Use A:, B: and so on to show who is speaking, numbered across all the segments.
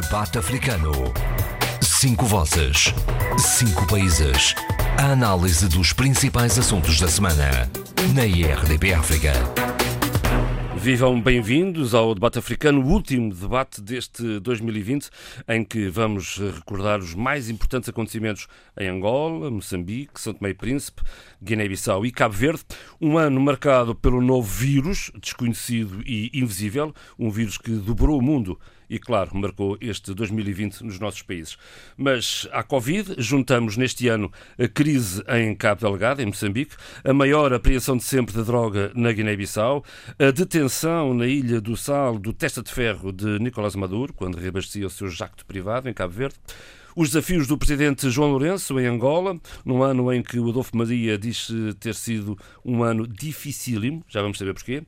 A: Debate Africano. Cinco vozes. Cinco países. A análise dos principais assuntos da semana. Na IRDP África.
B: Vivam bem-vindos ao debate africano, o último debate deste 2020, em que vamos recordar os mais importantes acontecimentos em Angola, Moçambique, São Tomé e Príncipe, Guiné-Bissau e Cabo Verde. Um ano marcado pelo novo vírus, desconhecido e invisível, um vírus que dobrou o mundo e, claro, marcou este 2020 nos nossos países. Mas à Covid, juntamos neste ano a crise em Cabo Delgado, em Moçambique, a maior apreensão de sempre de droga na Guiné-Bissau, a detenção na Ilha do Sal do testa de ferro de Nicolás Maduro, quando reabastecia o seu jacto privado em Cabo Verde, os desafios do presidente João Lourenço em Angola, num ano em que o Adolfo Maria diz ter sido um ano dificílimo, já vamos saber porquê,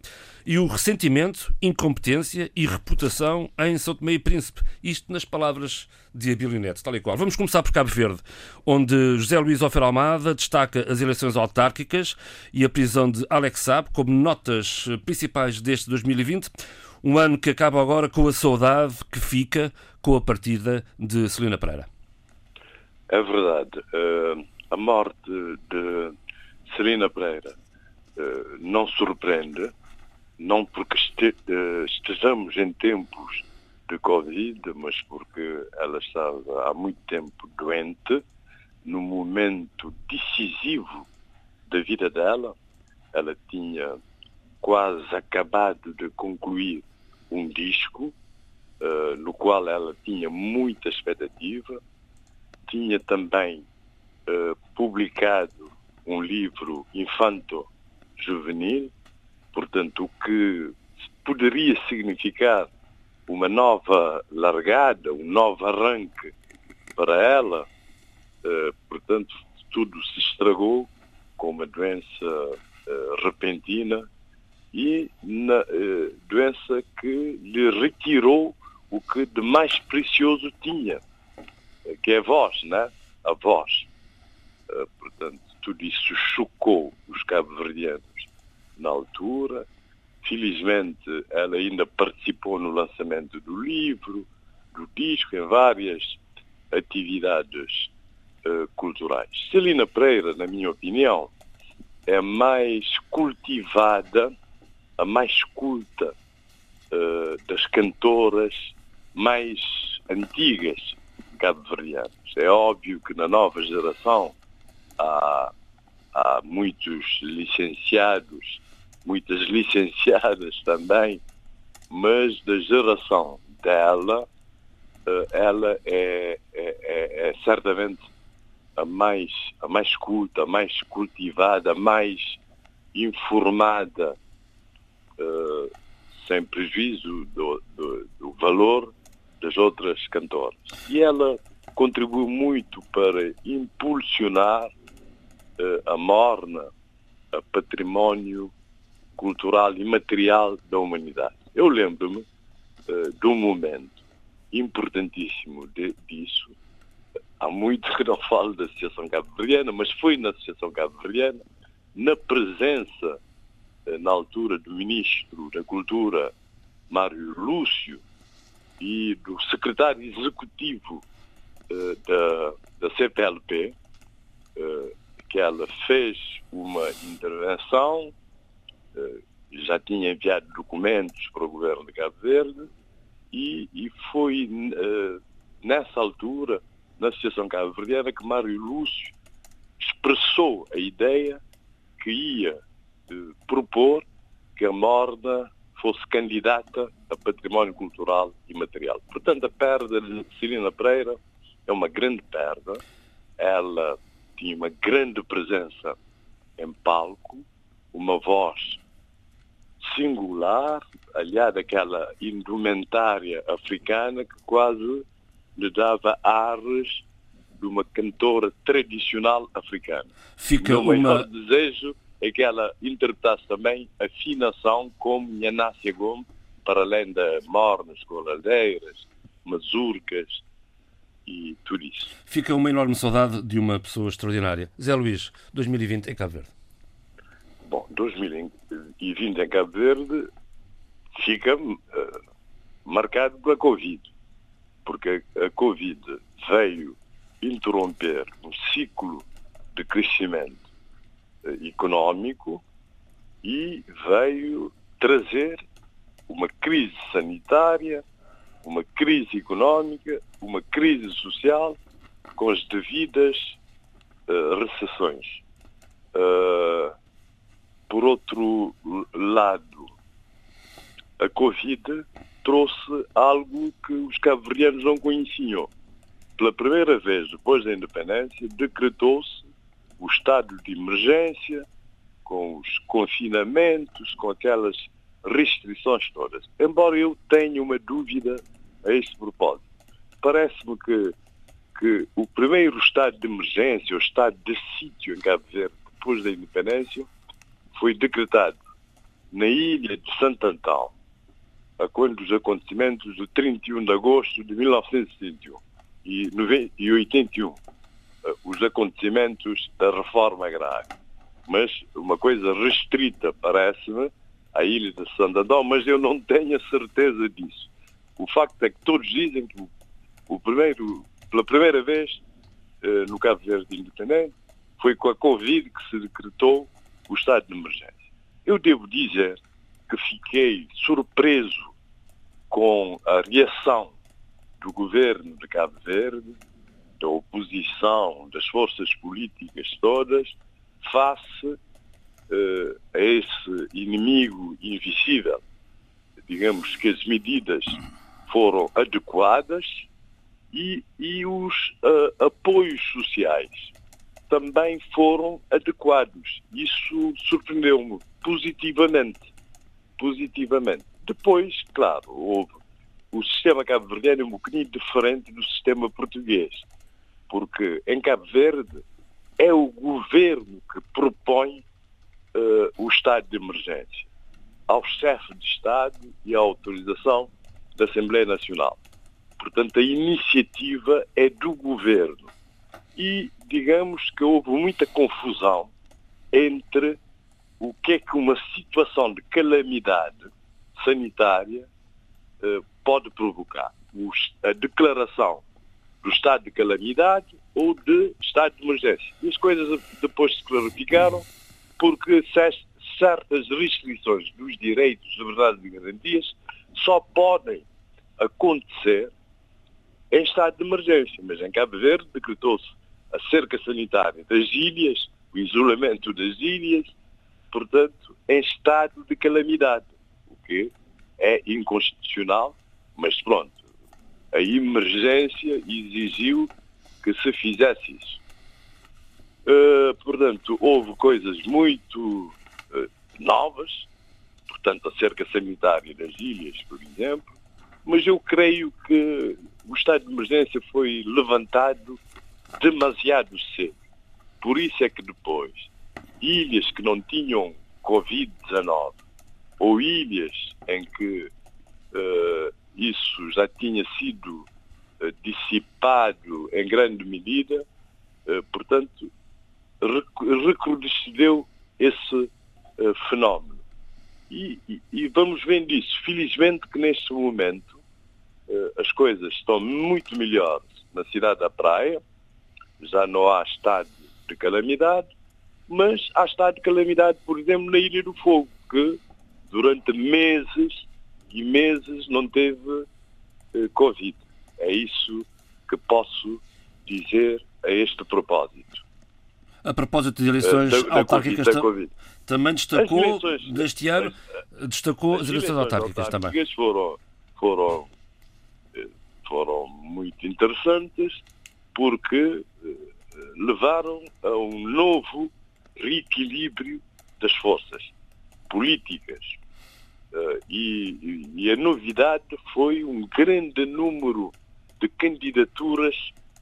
B: e o ressentimento, incompetência e reputação em São Tomé e Príncipe. Isto nas palavras de Abílio Neto, tal e qual. Vamos começar por Cabo Verde, onde José Luís Ofer Almada destaca as eleições autárquicas e a prisão de Alex Saab como notas principais deste 2020. Um ano que acaba agora com a saudade que fica com a partida de Celina Pereira.
C: É verdade. Uh, a morte de Celina Pereira uh, não surpreende, não porque uh, estejamos em tempos de Covid, mas porque ela estava há muito tempo doente, no momento decisivo da vida dela. Ela tinha quase acabado de concluir um disco, no qual ela tinha muita expectativa tinha também uh, publicado um livro infanto-juvenil, portanto, o que poderia significar uma nova largada, um novo arranque para ela, uh, portanto, tudo se estragou com uma doença uh, repentina e na doença que lhe retirou o que de mais precioso tinha, que é a voz, né? A voz. Uh, portanto, tudo isso chocou os cabo-verdianos na altura. Felizmente, ela ainda participou no lançamento do livro, do disco, em várias atividades uh, culturais. Celina Pereira, na minha opinião, é mais cultivada, a mais culta uh, das cantoras mais antigas cabo-verdianos. É óbvio que na nova geração há, há muitos licenciados, muitas licenciadas também, mas da geração dela, eh, ela é, é, é, é certamente a mais, a mais culta, a mais cultivada, a mais informada, uh, sem prejuízo do, do, do valor das outras cantoras. E ela contribuiu muito para impulsionar uh, a morna, a património cultural e material da humanidade. Eu lembro-me uh, de um momento importantíssimo de, disso. Há muito que não falo da Associação Cabo-Verdiana, mas foi na Associação Cabo-Verdiana, na presença, uh, na altura, do Ministro da Cultura, Mário Lúcio, e do secretário executivo uh, da, da CPLP, uh, eh, que ela fez uma intervenção, uh, já tinha enviado documentos para o governo de Cabo Verde e, e foi nessa altura, na Associação Cabo Verdeana, que Mário Lúcio expressou a ideia que ia propor que a Morda fosse candidata a património cultural e material. Portanto, a perda de Celina Pereira é uma grande perda. Ela tinha uma grande presença em palco, uma voz singular, aliada àquela indumentária africana que quase lhe dava ares de uma cantora tradicional africana.
B: Fica o
C: uma... desejo é que ela interpretasse também afinação como Nhanácia Gomes, para além da mornas, coladeiras, mazurcas e tudo isso.
B: Fica uma enorme saudade de uma pessoa extraordinária. Zé Luís, 2020 em Cabo Verde.
C: Bom, 2020 em Cabo Verde fica uh, marcado pela Covid. porque a Covid veio interromper um ciclo de crescimento económico e veio trazer uma crise sanitária, uma crise económica, uma crise social com as devidas uh, recessões. Uh, por outro lado, a Covid trouxe algo que os cabo-verdianos não conheciam. Pela primeira vez depois da independência, decretou-se o estado de emergência, com os confinamentos, com aquelas restrições todas. Embora eu tenha uma dúvida a este propósito. Parece-me que, que o primeiro estado de emergência, o estado de sítio em Cabo Verde, depois da independência, foi decretado na ilha de Santo Antão, a quando os acontecimentos do 31 de agosto de 1971 e 81, eh, os acontecimentos da reforma agrária. Mas uma coisa restrita, parece-me, à ilha de Santo Antão, mas eu não tenho a certeza disso. O facto é que todos dizem que o primeiro, pela primeira vez eh, no Cabo Verde Independente foi com a Covid que se decretou o estado de emergência. Eu devo dizer que fiquei surpreso com a reação do governo de Cabo Verde, da oposição, das forças políticas todas, face uh, a esse inimigo invisível. Digamos que as medidas foram adequadas e, e os uh, apoios sociais também foram adequados. Isso surpreendeu-me positivamente. Positivamente. Depois, claro, houve o sistema cabo-verdiano é um bocadinho diferente do sistema português, porque em Cabo Verde é o governo que propõe uh, o estado de emergência ao chefe de Estado e à autorização da Assembleia Nacional. Portanto, a iniciativa é do governo. E digamos que houve muita confusão entre o que é que uma situação de calamidade sanitária eh, pode provocar. a declaração do estado de calamidade ou de estado de emergência. E as coisas depois se clarificaram porque certas restrições dos direitos, liberdades e garantias só podem acontecer em estado de emergência. Mas em Cabo Verde decretou-se a cerca sanitária das ilhas, o isolamento das ilhas, portanto, em estado de calamidade, o que é inconstitucional, mas pronto, a emergência exigiu que se fizesse isso. Uh, portanto, houve coisas muito uh, novas, portanto, a cerca sanitária das ilhas, por exemplo, mas eu creio que o estado de emergência foi levantado demasiado cedo. Por isso é que depois, ilhas que não tinham Covid-19 ou ilhas em que uh, isso já tinha sido uh, dissipado em grande medida, uh, portanto, recrudesceu esse fenómeno. E, e, e, vamos vendo isso. Felizmente que neste momento as coisas estão muito melhores na cidade da Praia, já não há estado de calamidade, mas há estado de calamidade, por exemplo, na Ilha do Fogo, que durante meses e meses não teve eh, Covid. É isso que posso dizer a este propósito.
B: A propósito de eleições uh, da, autárquicas, da COVID, também destacou, eleições, deste ano, as, destacou as, as eleições, eleições autárquicas, autárquicas
C: também. Foram, foram, eh, foram muito interessantes porque levaram a um novo reequilíbrio das forças políticas, Uh, e, e, a novidade foi um grande número de candidaturas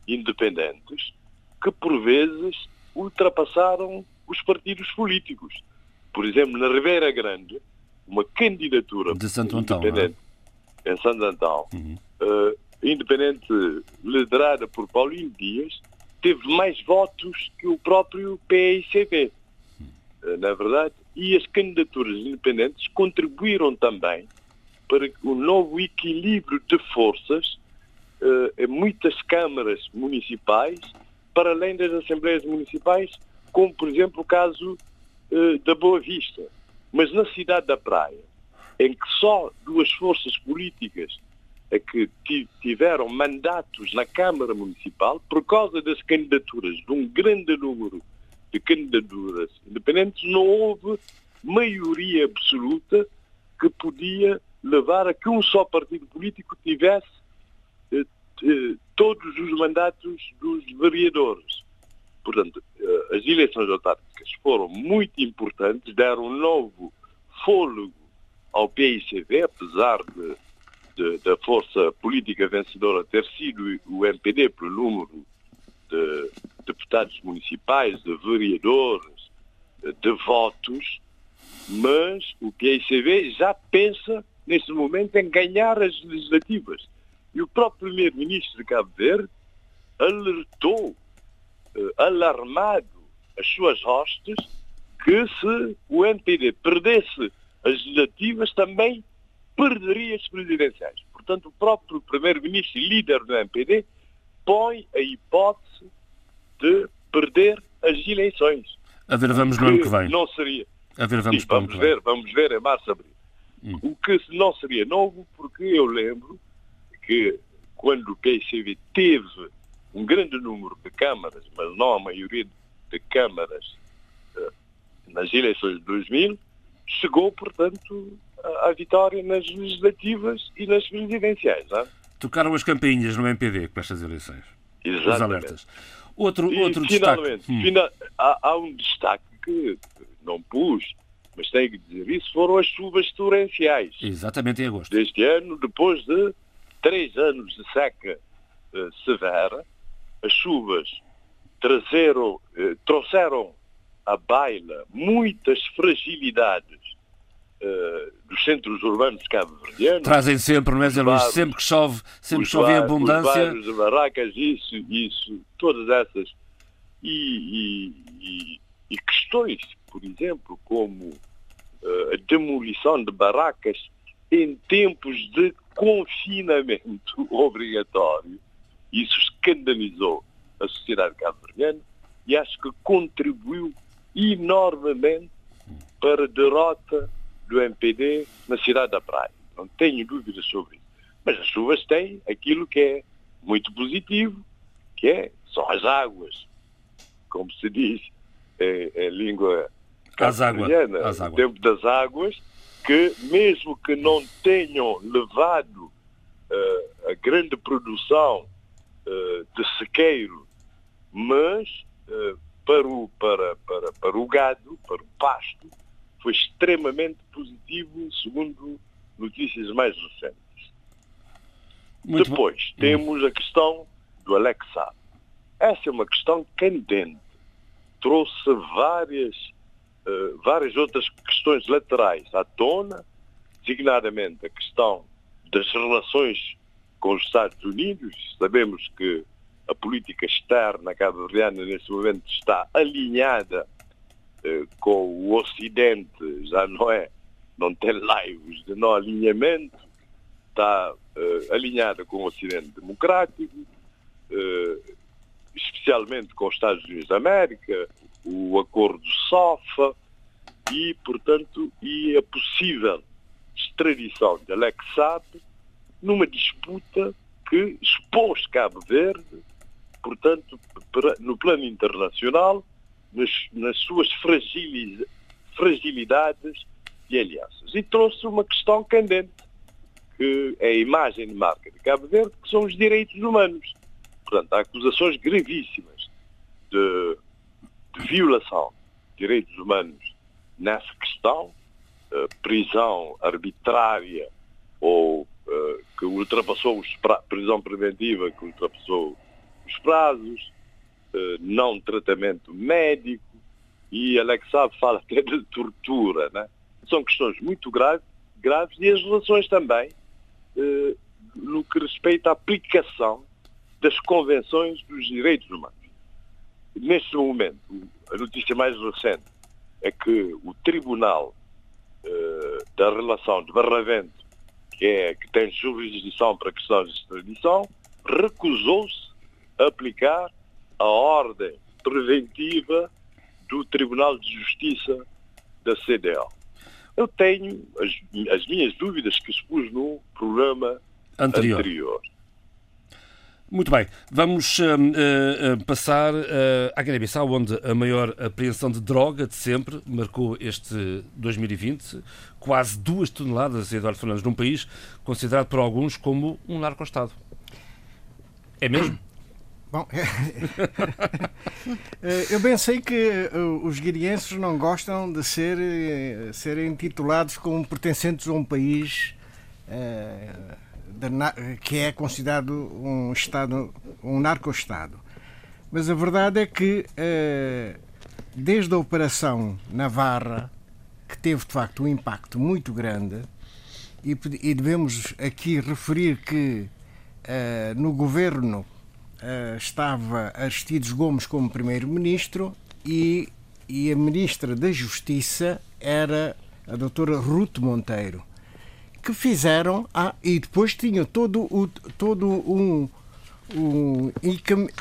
C: independentes que, por vezes, ultrapassaram os partidos políticos. Por exemplo, na Ribeira Grande, uma candidatura
B: de Santo Antão, é?
C: independente é? em Santo Antão, uhum. uh, independente liderada por Paulinho Dias, teve mais votos que o próprio PICB. Uh, na verdade, e as candidaturas independentes contribuíram também para o novo equilíbrio de forças uh, muitas câmaras municipais, para além das assembleias municipais, como por exemplo o caso uh, da Boa Vista. Mas na cidade da Praia, em que só duas forças políticas é que tiveram mandatos na Câmara Municipal, por causa das candidaturas, de um grande número de candidaturas independentes, não houve maioria absoluta que podia levar a que um só partido político tivesse eh, eh, todos os mandatos dos vereadores. Portanto, eh, as eleições autárquicas foram muito importantes, deram um novo fôlego ao PICV, apesar de, de, da força política vencedora ter sido o MPD pelo número de deputados municipais, de vereadores, de votos, mas o PICV já pensa neste momento em ganhar as legislativas. E o próprio primeiro-ministro de Cabo Verde alertou, eh, alarmado as suas hostes, que se o MPD perdesse as legislativas, também perderia as presidenciais. Portanto, o próprio primeiro-ministro e líder do MPD põe a hipótese de perder as eleições.
B: A ver, vamos no ano que vem.
C: Não seria.
B: A ver, vamos,
C: Sim, vamos ver, vamos ver em março, abril. Hum. O que não seria novo, porque eu lembro que quando o PSV teve um grande número de câmaras, mas não a maioria de câmaras uh, nas eleições de 2000, chegou, portanto, à vitória nas legislativas e nas presidenciais. Não é?
B: Tocaram as campainhas no MPD com estas eleições.
C: Exatamente. Os alertas.
B: Outro,
C: e,
B: outro
C: finalmente,
B: destaque. Hum.
C: Final, há, há, um destaque que não pus, mas tenho que dizer isso, foram as chuvas torrenciais.
B: Exatamente em agosto.
C: Deste ano, depois de três anos de seca uh, severa, as chuvas trazeram, uh, trouxeram à baila muitas fragilidades dos centros urbanos cabo-verdianos.
B: Trazem sempre, não é, Zé Luís? Sempre que chove, sempre chove em abundância.
C: Os de barracas, isso, isso, todas essas. E, e, e, e questões, por exemplo, como uh, a demolição de barracas em tempos de confinamento obrigatório. Isso escandalizou a sociedade cabo-verdiana e acho que contribuiu enormemente para a derrota do MPD na cidade da Praia. Não tenho dúvidas sobre isso. Mas as chuvas têm aquilo que é muito positivo, que é, são as águas. Como se diz em, em língua
B: as águas,
C: as águas. tempo das águas, que mesmo que não tenham levado uh, a grande produção uh, de sequeiro, mas uh, para, o, para, para, para o gado, para o pasto, foi extremamente positivo, segundo notícias mais recentes. Muito Depois, bom. temos a questão do Alexa. Essa é uma questão candente. Trouxe várias, uh, várias outras questões laterais à tona, designadamente a questão das relações com os Estados Unidos. Sabemos que a política externa cabo-verdiana neste momento está alinhada com o Ocidente, já não é, não tem laivos de não alinhamento, está eh, alinhada com o Ocidente democrático, eh, especialmente com os Estados Unidos da América, o acordo SOFA e, portanto, e a possível extradição de Alex Saab numa disputa que expôs Cabo Verde, portanto, no plano internacional, nas, nas suas fragilidades e alianças. E trouxe uma questão candente, que é a imagem de marca de Cabo Verde, que são os direitos humanos. Portanto, há acusações gravíssimas de, de violação de direitos humanos nessa questão, uh, prisão arbitrária ou uh, que ultrapassou os prisão preventiva, que ultrapassou os prazos, não tratamento médico, e Alex Saab fala até de tortura. Né? São questões muito graves, graves e as relações também uh, no que respeita à aplicação das convenções dos direitos humanos. Neste momento, a notícia mais recente é que o Tribunal uh, da Relação de Barravento que, é, que tem jurisdição para questões de extradição, recusou-se a aplicar a ordem preventiva do Tribunal de Justiça da CDL. Eu tenho as, as minhas dúvidas que expus no programa anterior. anterior.
B: Muito bem, vamos uh, uh, passar uh, à Guiné-Bissau, onde a maior apreensão de droga de sempre marcou este 2020, quase duas toneladas, Eduardo Fernandes, num país considerado por alguns como um narco-estado. É mesmo?
D: Bom, eu bem sei que os guineenses não gostam de ser, serem titulados como pertencentes a um país que é considerado um Estado, um narco-Estado. Mas a verdade é que, eh, desde a Operação Navarra, que teve de facto um impacto muito grande, e devemos aqui referir que eh, no governo eh, estava Aristides Gomes como primeiro-ministro e, e a ministra da Justiça era a doutora Ruth Monteiro que fizeram ah, e depois tinham todo, o, todo um, um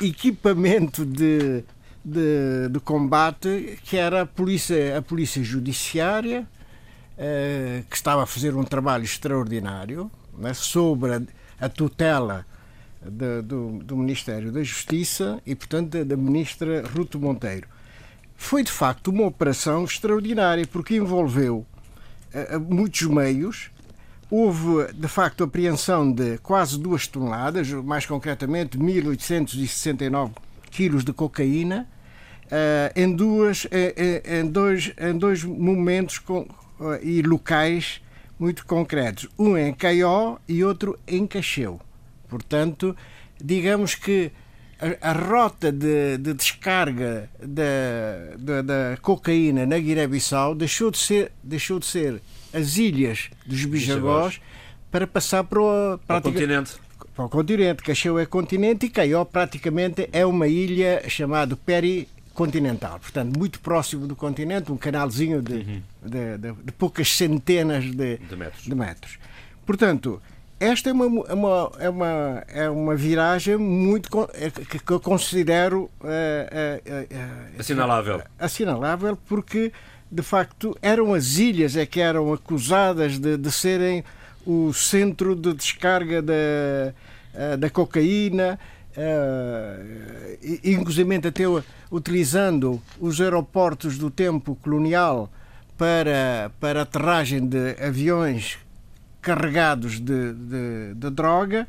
D: equipamento de, de, de, combate que era a polícia, a polícia judiciária eh, que estava a fazer um trabalho extraordinário né, sobre a, a tutela de, do, do, Ministério da Justiça e, portanto, da, da Ministra Ruto Monteiro. Foi, de facto, uma operação extraordinária porque envolveu uh, muitos meios Houve, de facto, apreensão de quase duas toneladas, mais concretamente 1.869 quilos de cocaína, uh, em, duas, em, dois, em dois momentos com, uh, e locais muito concretos. Um em Caió e outro em Cacheu. Portanto, digamos que a, a rota de, de descarga da, da, da, cocaína na Guiné-Bissau deixou de ser, deixou de ser as ilhas dos Bijagós para passar para o,
B: para o continente.
D: Para o continente. Cacheu é continente e Caió praticamente é uma ilha chamada pericontinental. Portanto, muito próximo do continente, um canalzinho de, uhum. de, de, de, poucas centenas de,
B: metros.
D: de metros. Portanto, esta é uma, é uma, é uma, é uma viragem muito é, que, que eu considero é, é,
B: assinalável.
D: Assinalável porque de facto, eram as ilhas é que eram acusadas de, de serem o centro de descarga da, eh, da cocaína, uh, inclusive até utilizando os aeroportos do tempo colonial para, para aterragem de aviões carregados de, de, de droga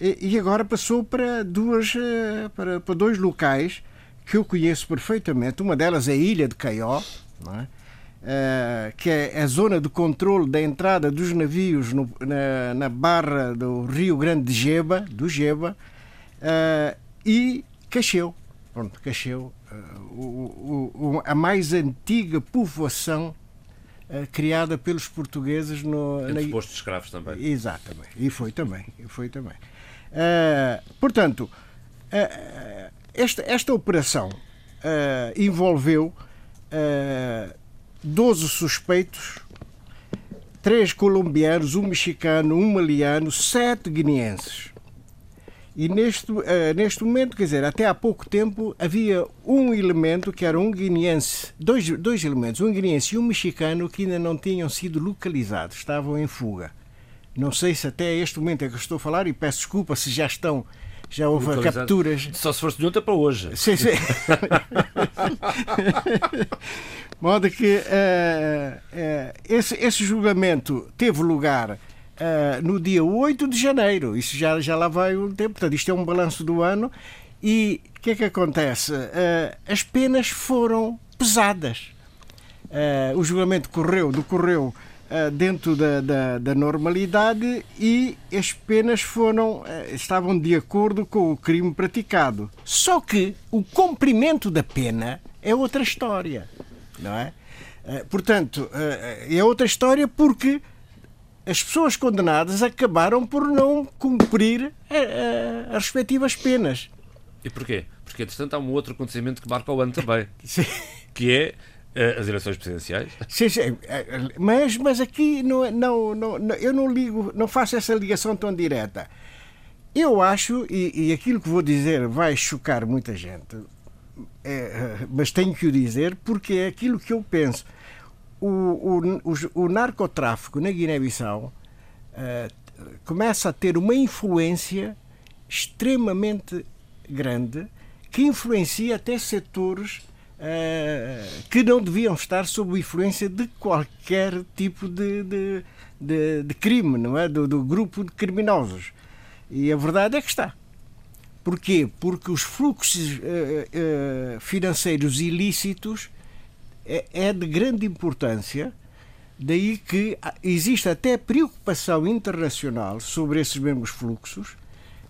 D: e, agora passou para duas eh, para, para dois locais que eu conheço perfeitamente. Uma delas é a Ilha de Caió, é? Uh, que é a zona de controle da entrada dos navios no, na, na, barra do Rio Grande de Geba, do Geba, uh, e Cacheu. Pronto, Cacheu, a mais antiga povoação criada pelos portugueses no
B: Entre na... postos de escravos também.
D: Exatamente, e foi também, e foi também. portanto, esta, esta operação envolveu uh, 12 suspeitos, três colombianos, um mexicano, um maliano, sete guineenses. E neste, uh, neste momento, quer dizer, até há pouco tempo havia um elemento que era um guineense, dois, dois elementos, um guineense e um mexicano que ainda não tinham sido localizados, estavam em fuga. Não sei se até este momento é que estou a falar e peço desculpa se já estão já houve capturas.
B: Só se fosse de ontem para hoje.
D: Sim, sim. modo que uh, uh, esse, esse julgamento teve lugar uh, no dia 8 de janeiro. Isso já, já lá vai um tempo. Portanto, isto é um balanço do ano. E o que é que acontece? as penas foram pesadas. o julgamento correu, decorreu dentro da, da, da, normalidade e as penas foram estavam de acordo com o crime praticado. Só que o cumprimento da pena é outra história, não é? Portanto, é outra história porque as pessoas condenadas acabaram por não cumprir as respectivas penas.
B: E porquê? Porque, entretanto, há um outro acontecimento que marca o ano também. Sim. Que é eh, as eleições presidenciais?
D: Sim, sim. Eh, mas, mas aqui não, não, não, eu não ligo, não faço essa ligação tão direta. Eu acho, e, e, aquilo que vou dizer vai chocar muita gente, é, mas tenho que o dizer porque é aquilo que eu penso. O, o, o, o narcotráfico na Guiné-Bissau uh, começa a ter uma influência extremamente grande que influencia até setores uh, que não deviam estar sob influência de qualquer tipo de, de, de, de crime, não é? Do, do, grupo de criminosos. E a verdade é que está. Porquê? Porque os fluxos uh, uh, financeiros ilícitos é, é de grande importância Daí que existe até preocupação internacional sobre esses mesmos fluxos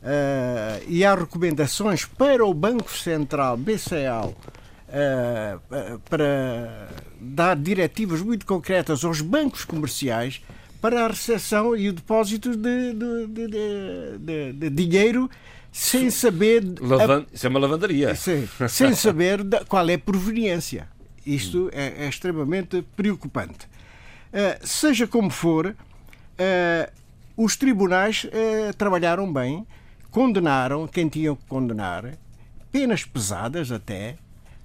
D: uh, e há recomendações para o Banco Central, BCA, uh, eh, para dar diretivas muito concretas aos bancos comerciais para a recepção e o depósito de, de, de, de dinheiro sem saber.
B: Lavan... Isso é uma lavandaria.
D: Sem, sem saber qual é a proveniência. Isto é, é extremamente preocupante. Eh, seja como for, uh, os tribunais uh, trabalharam bem, condenaram quem tinham que condenar, penas pesadas até,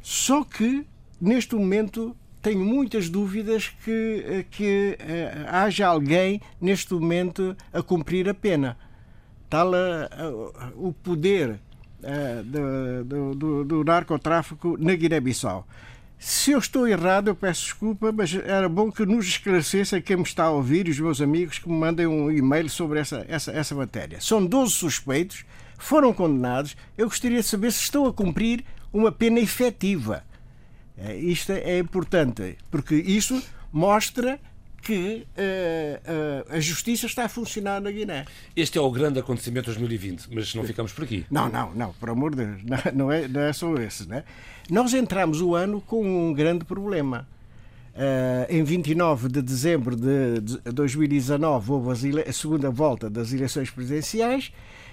D: só que neste momento tenho muitas dúvidas que, que haja alguém neste momento a cumprir a pena. Tal o poder do, do, do narcotráfico na Guiné-Bissau. Se eu estou errado, eu peço desculpa, mas era bom que nos esclarecessem quem me está a ouvir e os meus amigos que me mandem um e-mail sobre essa, essa, essa matéria. São 12 suspeitos, foram condenados. Eu gostaria de saber se estão a cumprir uma pena efetiva. É, isto é importante, porque isso mostra que uh, uh, a justiça está a funcionar na Guiné.
B: Este é o grande acontecimento de 2020, mas não ficamos por aqui.
D: Não, não, não, por amor de Deus, não, não, é, não é só esse. Né? Nós entramos o ano com um grande problema. Uh, em 29 de dezembro de 2019 houve a segunda volta das eleições presidenciais.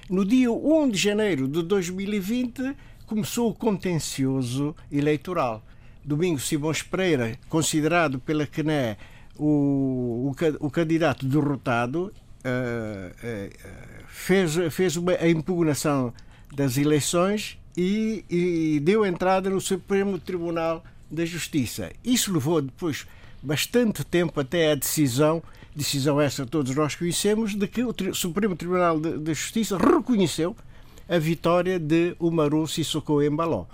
D: No dia 1 de janeiro de 2020 começou o contencioso eleitoral. Domingos Simões Pereira, considerado pela CNE o, o, o candidato derrotado, uh, uh, fez, fez uma, a impugnação das eleições e, e deu entrada no Supremo Tribunal da Justiça. Isso levou depois bastante tempo até a decisão, decisão essa todos nós conhecemos, de que o Supremo Tribunal da Justiça reconheceu a vitória de Umaru Sissoko Embaló.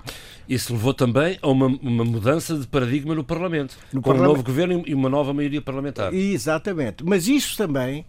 B: Isso levou também a uma, uma mudança de paradigma no Parlamento, no com Parlamento. um novo governo e uma nova maioria parlamentar.
D: Exatamente. Mas isso também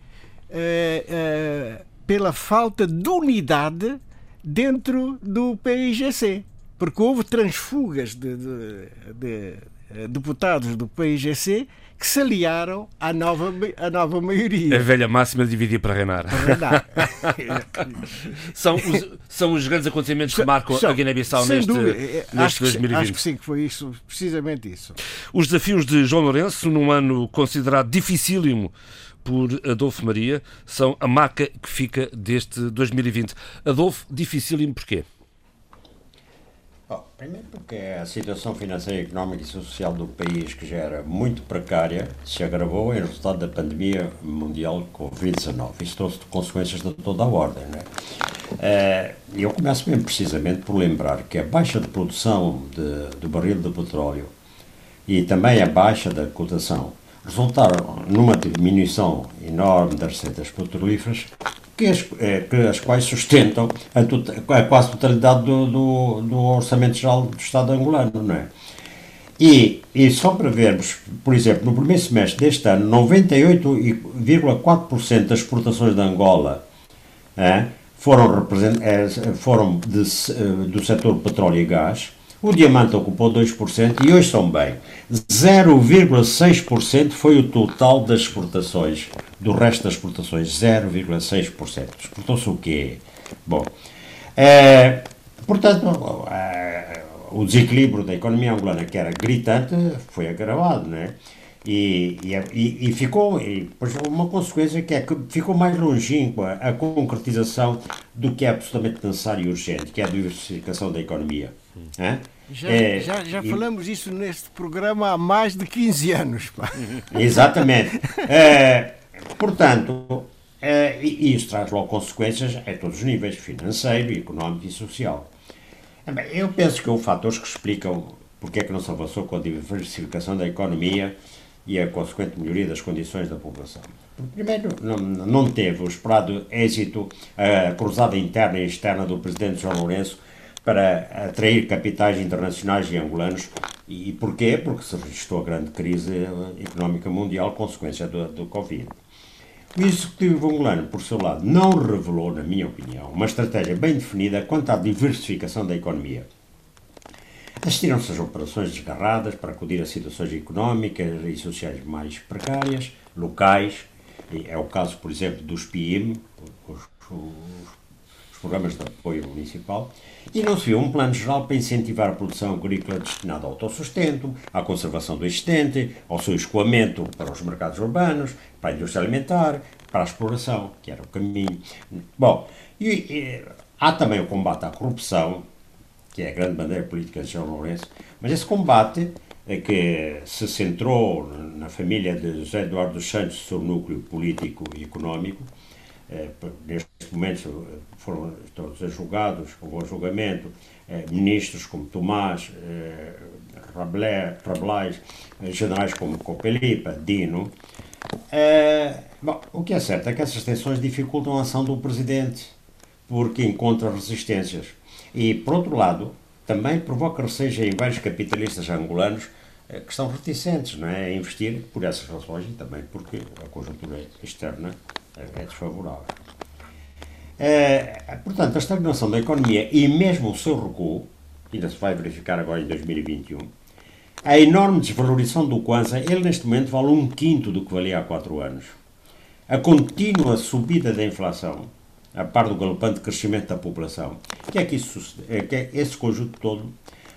D: é, é, pela falta de unidade dentro do PIGC. Porque houve transfugas de, de, de eh, deputados do PIGC que se aliaram à nova, à nova maioria.
B: A velha máxima de dividir para reinar. Para reinar. são, os, são os grandes acontecimentos que marcam são, a Guiné-Bissau neste, neste
D: acho
B: 2020.
D: Que, acho que sim, que foi isso, precisamente isso.
B: Os desafios de João Lourenço, num ano considerado dificílimo por Adolfo Maria, são a marca que fica deste 2020. Adolfo, dificílimo porquê?
E: Primeiro porque a situação financeira, económica e social do país, que já era muito precária, se agravou em resultado da pandemia mundial Covid-19. Isso trouxe consequências de toda a ordem. Né? E eu começo mesmo precisamente por lembrar que a baixa de produção de, do barril de petróleo e também a baixa da cotação resultaram numa diminuição enorme das receitas petrolíferas que as, é, que as quais sustentam a, tota, a quase totalidade do, do, do, Orçamento Geral do Estado angolano, não é? E, e só para vermos, por exemplo, no primeiro semestre deste ano, 98,4% das exportações de Angola é, foram, é, foram de, do setor petróleo e gás, o diamante ocupou 2% e hoje estão bem. 0,6% foi o total das exportações, do resto das exportações, 0,6%. Exportou-se o quê? Bom, é, portanto, é, o desequilíbrio da economia angolana, que era gritante, foi agravado, né? E, e, e, ficou, e depois uma consequência que é que ficou mais longínqua a concretização do que é absolutamente necessário e urgente, que é a diversificação da economia.
D: Hum. Já, é, já, já falamos isso neste programa há mais de 15 anos. Pá.
E: Exatamente. É, portanto, Uh, e isso traz logo consequências a todos os níveis, financeiro, económico e social. Bem, eu penso que houve fatores que explicam porque é que não se avançou com a diversificação da economia e a consequente melhoria das condições da população. Primeiro, não, não teve o esperado êxito a cruzada interna e externa do presidente João Lourenço para atrair capitais internacionais e angolanos. E porquê? Porque se registrou a grande crise económica mundial, consequência do, do Covid. O executivo angolano, por seu lado, não revelou, na minha opinião, uma estratégia bem definida quanto à diversificação da economia. Assistiram-se às operações desgarradas para acudir a situações económicas e sociais mais precárias, locais, é o caso, por exemplo, dos PIM, os, os programas de apoio municipal, e não se viu um plano geral para incentivar a produção agrícola destinada ao autossustento, à conservação do existente, ao seu escoamento para os mercados urbanos, para a indústria alimentar, para a exploração, que era o caminho. Bom, e, e há também o combate à corrupção, que é a grande bandeira política de João Lourenço, mas esse combate é que se centrou na família de José Eduardo Santos, seu núcleo político e económico, é, neste momento foram todos julgados, houve um julgamento, é, ministros como Tomás, é, Rablais, generais como Copelipa, Dino. bom, o que é certo é que essas tensões dificultam a ação do presidente, porque encontra resistências. E, por outro lado, também provoca receios em vários capitalistas angolanos que estão reticentes não é, a investir por essas razões e também porque a conjuntura externa é desfavorável. É, portanto, a estagnação da economia e mesmo o seu recuo, ainda se vai verificar agora em 2021, a enorme desvalorização do Kwanza, ele neste momento vale um quinto do que valia há quatro anos. A contínua subida da inflação, a par do galopante crescimento da população, que é que, isso, é que é esse conjunto todo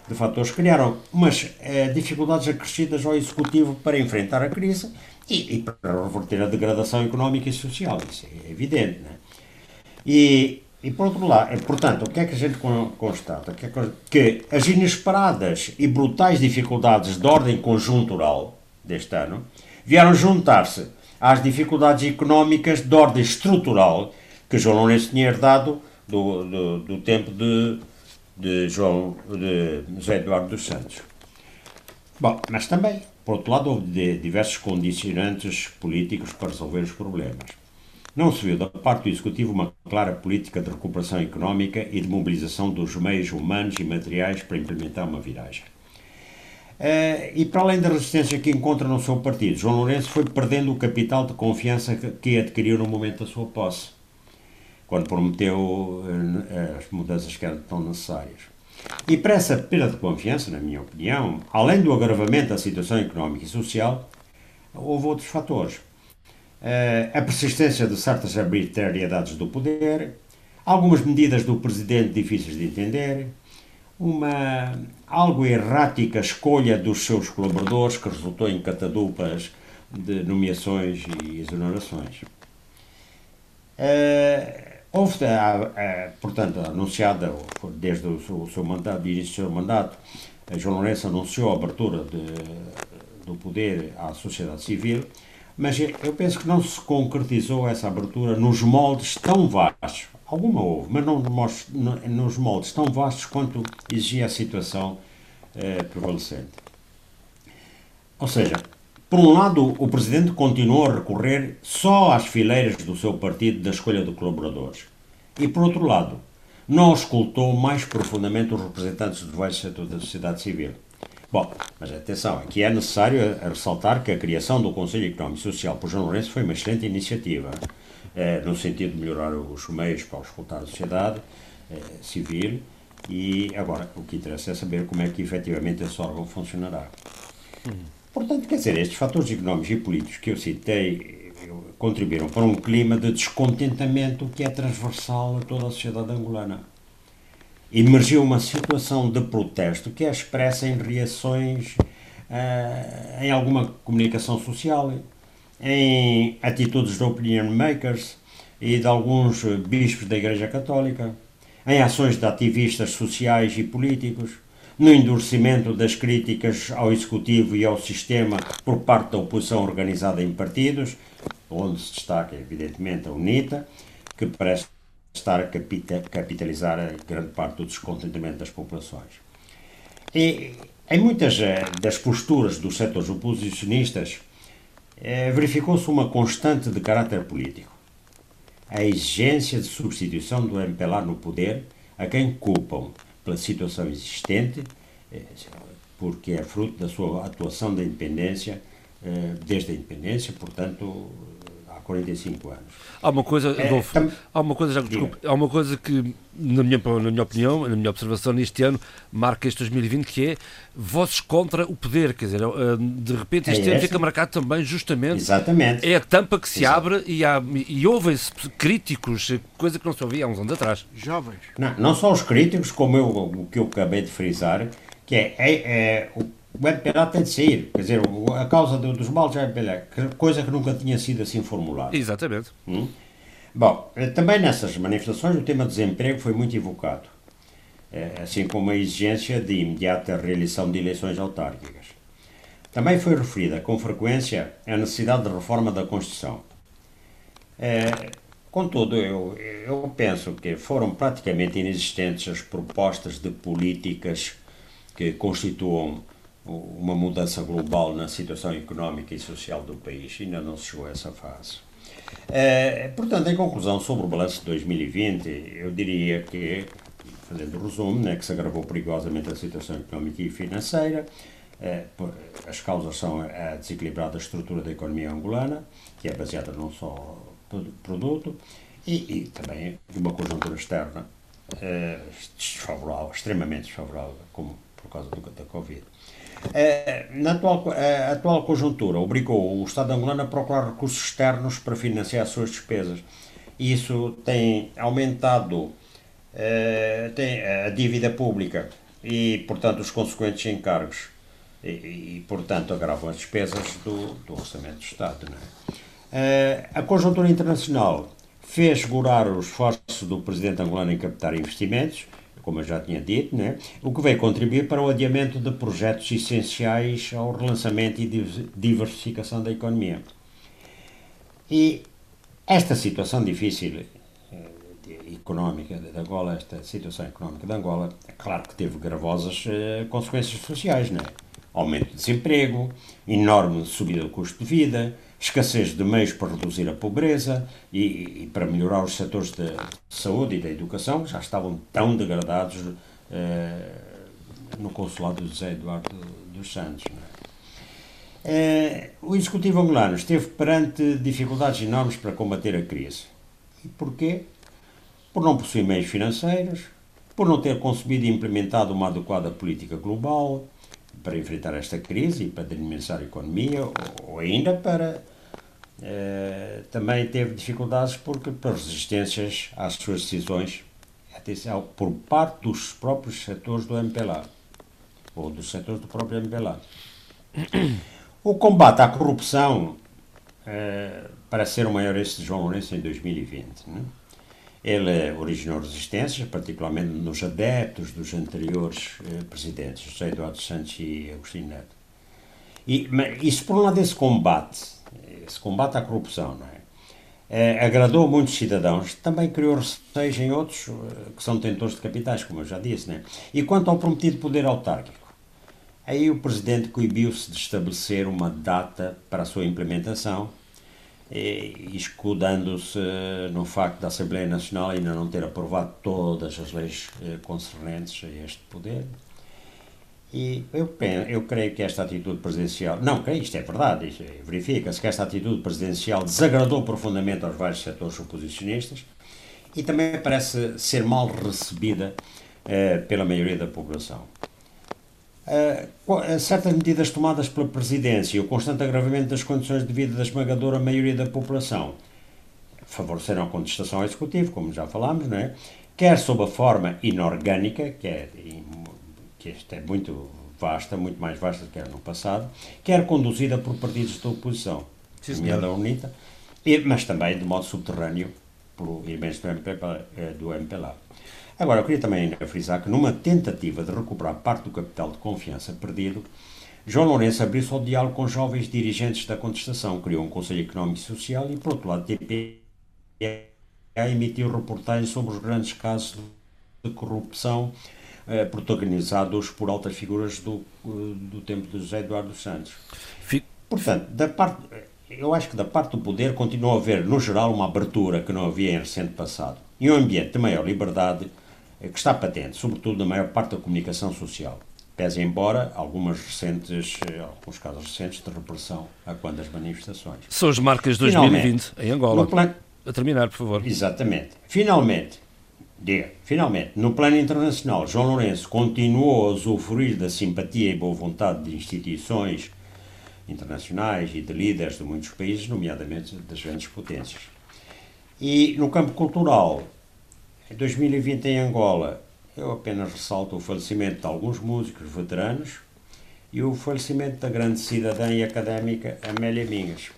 E: de fatores criaram umas é, dificuldades acrescidas ao Executivo para enfrentar a crise e, e, para reverter a degradação económica e social. Isso é evidente. Né? E, e por outro lado, é, portanto, o que é que a gente constata? Que, é que as inesperadas e brutais dificuldades de ordem conjuntural deste ano vieram juntar-se às dificuldades económicas de ordem estrutural que João Lourenço tinha herdado do, do, do tempo de, de João de José Eduardo dos Santos. Bom, mas também por outro lado, houve diversos condicionantes políticos para resolver os problemas. Não se viu da parte do Executivo uma clara política de recuperação económica e de mobilização dos meios humanos e materiais para implementar uma viragem. Uh, e para além da resistência que encontra no seu partido, João Lourenço foi perdendo o capital de confiança que, adquiriu no momento da sua posse, quando prometeu uh, as mudanças que eram tão necessárias. E para essa perda de confiança, na minha opinião, além do agravamento da situação económica e social, houve outros fatores. Uh, a persistência de certas arbitrariedades do poder, algumas medidas do presidente difíceis de entender, uma algo errática escolha dos seus colaboradores que resultou em catadupas de nomeações e exonerações. Uh, Houve, portanto, anunciada desde o seu, mandato, início do seu mandato, João Lourenço anunciou a abertura de, do poder à sociedade civil, mas eu penso que não se concretizou essa abertura nos moldes tão vastos. Alguma houve, mas não nos moldes tão vastos quanto exigia a situação eh, prevalecente. Ou seja, por um lado, o Presidente continuou a recorrer só às fileiras do seu partido da escolha de colaboradores. E, por outro lado, não escutou mais profundamente os representantes do vários setores da sociedade civil. Bom, mas atenção, aqui é necessário ressaltar que a criação do Conselho Económico e Social por João Lourenço foi uma excelente iniciativa, eh, no sentido de melhorar os meios para escutar a sociedade eh, civil e agora o que interessa é saber como é que efetivamente esse órgão funcionará. Hum. Portanto, quer dizer, estes fatores económicos e políticos que eu citei contribuíram para um clima de descontentamento que é transversal a toda a sociedade angolana. Emergiu uma situação de protesto que é expressa em reações uh, em alguma comunicação social, em atitudes de opinion makers e de alguns bispos da Igreja Católica, em ações de ativistas sociais e políticos, no endurecimento das críticas ao Executivo e ao sistema por parte da oposição organizada em partidos, onde se destaca, evidentemente, a UNITA, que parece estar a capitalizar a grande parte do descontentamento das populações. E em muitas eh, das posturas dos setores oposicionistas, eh, verificou-se uma constante de caráter político. A exigência de substituição do MPLA no poder, a quem culpam pela situação existente, eh, porque é fruto da sua atuação da independência, desde a independência, portanto, 45 anos.
B: Há uma coisa, é, Adolfo, tam... há uma coisa, já, desculpe, há uma coisa que, na minha, na minha opinião, na minha observação, neste ano, marca este 2020, que é vozes contra o poder, quer dizer, eh, de repente este é ano fica marcado também justamente,
E: Exatamente.
B: é a tampa que se Exato. abre e, há, e ouvem-se críticos, coisa que não se ouvia há uns anos atrás.
D: Jovens.
E: Não, não só os críticos, como eu, o que eu acabei de frisar, que é, é, é o o MPLA tem de sair. Quer dizer, a causa do, dos males é o MPLA, coisa que nunca tinha sido assim formulada.
B: Exatamente.
E: Hum? Bom, eh, também nessas manifestações o tema desemprego foi muito invocado, eh, assim como a exigência de imediata realização de eleições autárquicas. Também foi referida com frequência a necessidade de reforma da Constituição. É, contudo, eu, eu penso que foram praticamente inexistentes as propostas de políticas que constituam uma mudança global na situação económica e social do país. Ainda não se chegou a essa fase. É, portanto, em conclusão, sobre o balanço de 2020, eu diria que, fazendo resumo, né, que se agravou perigosamente a situação económica e financeira. É, as causas são a desequilibrada estrutura da economia angolana, que é baseada num só produto, e, e também uma conjuntura externa é, desfavorável, extremamente desfavorável, como por causa do, da Covid. É, na atual, a atual conjuntura obrigou o Estado angolano a procurar recursos externos para financiar as suas despesas. Isso tem aumentado é, tem a dívida pública e, portanto, os consequentes encargos. E, e portanto, agravam as despesas do, do orçamento do Estado. É? a conjuntura internacional fez segurar o esforço do presidente angolano em captar investimentos como eu já tinha dito, né? o que veio contribuir para o adiamento de projetos essenciais ao relançamento e diversificação da economia. E esta situação difícil eh, económica de Angola, esta situação económica de Angola, é claro que teve gravosas eh, consequências sociais, né? Aumento de desemprego, enorme subida do custo de vida, escassez de meios para reduzir a pobreza e, e para melhorar os setores de saúde e da educação, que já estavam tão degradados eh, no consulado de José Eduardo dos Santos. É? Eh, o Executivo angolano esteve perante dificuldades enormes para combater a crise. E porquê? Por não possuir meios financeiros, por não ter concebido e implementado uma adequada política global para enfrentar esta crise e para dinamizar a economia, ou ainda para eh, também teve dificuldades porque por resistências às suas decisões atenção, por parte dos próprios setores do MPLA ou dos setores do próprio MPLA. O combate à corrupção uh, parece ser o maior êxito de João Lourenço em 2020. Né? Ele originou resistências, particularmente nos adeptos dos anteriores uh, presidentes, José Eduardo Santos e Agostinho Neto. E, mas, isso, por um lado, esse combate esse combate à corrupção, não é? É, agradou muitos cidadãos, também criou receios em outros eh, que são detentores de capitais, como eu já disse. Né? E quanto ao prometido poder autárquico, aí o Presidente coibiu-se de estabelecer uma data para a sua implementação, escudando-se eh, no facto da Assembleia Nacional ainda não ter aprovado todas as leis concernentes a este poder. E eu, eu creio que esta atitude presidencial. Não, que isto é verdade, é, verifica-se que esta atitude presidencial desagradou profundamente aos vários setores oposicionistas e também parece ser mal recebida eh, pela maioria da população. Uh, certas medidas tomadas pela presidência e o constante agravamento das condições de vida da esmagadora maioria da população favoreceram a contestação ao executivo, como já falámos, não é? quer sob a forma inorgânica, que é que esta é muito vasta, muito mais vasta do que era no passado, quer conduzida por partidos da oposição, da UNITA, e, mas também de modo subterrâneo por elementos do MPLA. Eh, do MPLA. Agora, eu queria também frisar que numa tentativa de recuperar parte do capital de confiança perdido, João Lourenço abriu-se ao diálogo com jovens dirigentes da contestação, criou um Conselho Económico e Social e, por outro lado, TP emitiu reportagens sobre os grandes casos de corrupção eh, protagonizados por altas figuras do, eh, do tempo de José Eduardo Santos. Portanto, da parte, eu acho que da parte do poder continua a haver, no geral, uma abertura que não havia em recente passado e um ambiente de maior liberdade eh, que está patente, sobretudo na maior parte da comunicação social pese embora algumas recentes, eh, alguns casos recentes de repressão a quando das manifestações.
B: São as marcas de 2020 em Angola. Plan... A terminar, por favor.
E: Exatamente. Finalmente, diga, finalmente, no plano internacional, João Lourenço continuou a usufruir da simpatia e boa vontade de instituições internacionais e de líderes de muitos países, nomeadamente das grandes potências. E no campo cultural, em 2020 em Angola, eu apenas ressalto o falecimento de alguns músicos veteranos e o falecimento da grande cidadã e académica Amélia Mingas.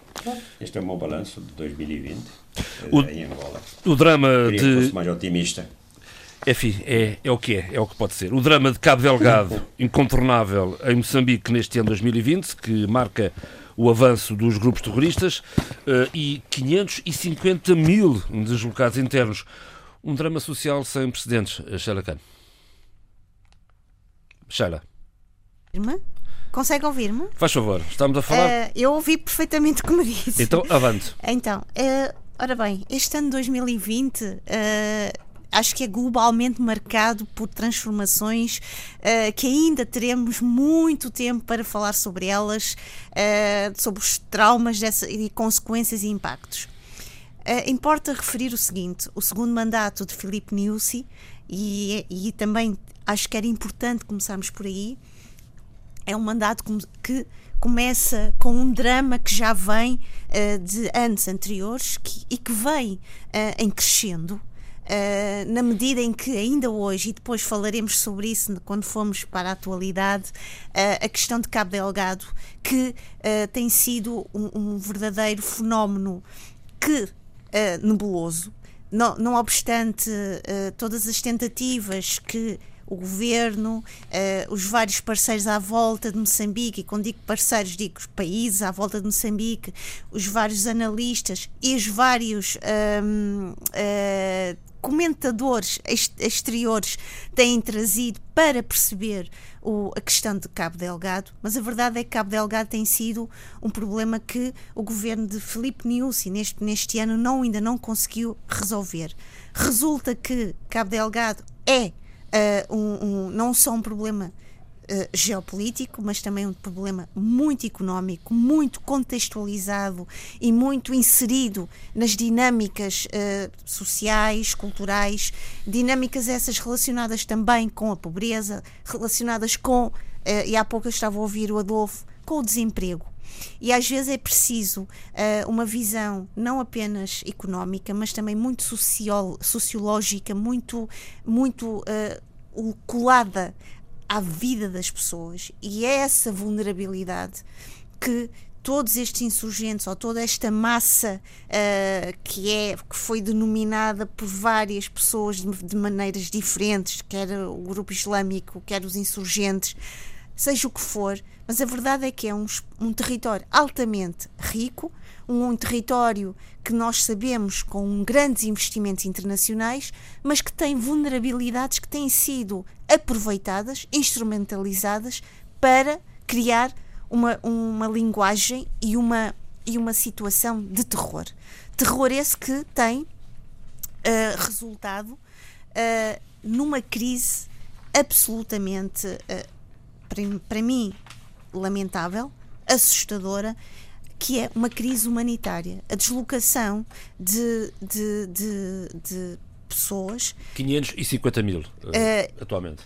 E: Este é o meu balanço de 2020 o, em Angola.
B: O drama Queria de.
E: Que fosse mais otimista.
B: Enfim, é, é o que é, é o que pode ser. O drama de Cabo Delgado, incontornável em Moçambique neste ano 2020, que marca o avanço dos grupos terroristas, uh, e 550 mil deslocados internos. Um drama social sem precedentes, Sheila Khan. Sheila.
F: Consegue ouvir-me?
B: Faz favor, estamos a falar. Uh,
F: eu ouvi perfeitamente como disse.
B: Então, avante.
F: Então, uh, ora bem, este ano 2020 uh, acho que é globalmente marcado por transformações uh, que ainda teremos muito tempo para falar sobre elas, uh, sobre os traumas dessa, e consequências e impactos. Uh, importa referir o seguinte: o segundo mandato de Filipe Niusi, e, e também acho que era importante começarmos por aí, é um mandato que começa com um drama que já vem uh, de anos anteriores que, e que vem uh, em crescendo. Uh, na medida em que ainda hoje, e depois falaremos sobre isso quando formos para a atualidade, uh, a questão de Cabo Delgado, que uh, tem sido um, um, verdadeiro fenómeno que nebuloso. Não, não obstante todas as tentativas que o governo, uh, os vários parceiros à volta de Moçambique, e quando digo parceiros, digo países à volta de Moçambique, os vários analistas e os vários um, uh, comentadores exteriores têm trazido para perceber o, a questão de Cabo Delgado, mas a verdade é que Cabo Delgado tem sido um problema que o governo de Felipe Niusi neste, neste ano não, ainda não conseguiu resolver. Resulta que Cabo Delgado é uh, um, um, não só um problema Uh, geopolítico, mas também um problema muito económico, muito contextualizado e muito inserido nas dinâmicas uh, sociais, culturais, dinâmicas essas relacionadas também com a pobreza, relacionadas com, uh, e há pouco eu estava a ouvir o Adolfo, com o desemprego. E às vezes é preciso uh, uma visão não apenas económica, mas também muito sociológica, muito, muito uh, colada à vida das pessoas. E é essa vulnerabilidade que todos estes insurgentes ou toda esta massa uh, que é que foi denominada por várias pessoas de, de, maneiras diferentes, quer o grupo islâmico, quer os insurgentes, seja o que for, mas a verdade é que é um, um território altamente rico, um, um território que nós sabemos com grandes investimentos internacionais, mas que tem vulnerabilidades que têm sido aproveitadas, instrumentalizadas para criar uma, uma linguagem e uma, e uma situação de terror. Terror esse que tem uh, resultado uh, numa crise absolutamente, uh, para, para mim, lamentável, assustadora, que é uma crise humanitária. A deslocação de, de, de, de pessoas.
B: 550 mil, uh, atualmente.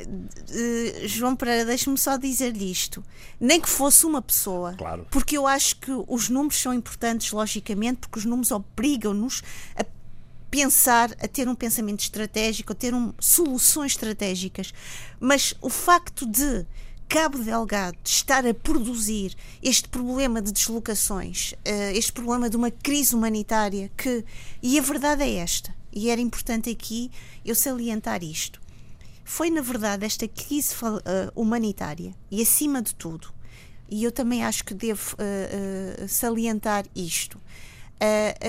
F: Uh, João Pereira, deixe-me só dizer-lhe isto. Nem que fosse uma pessoa.
B: Claro.
F: Porque eu acho que os números são importantes, logicamente, porque os números obrigam-nos a pensar, a ter um pensamento estratégico, a ter um, soluções estratégicas. Mas o facto de Cabo Delgado estar a produzir este problema de deslocações, uh, este problema de uma crise humanitária que, e a verdade é esta, e era importante aqui eu salientar isto. Foi, na verdade, esta crise uh, humanitária e, acima de tudo, e eu também acho que devo uh, salientar isto,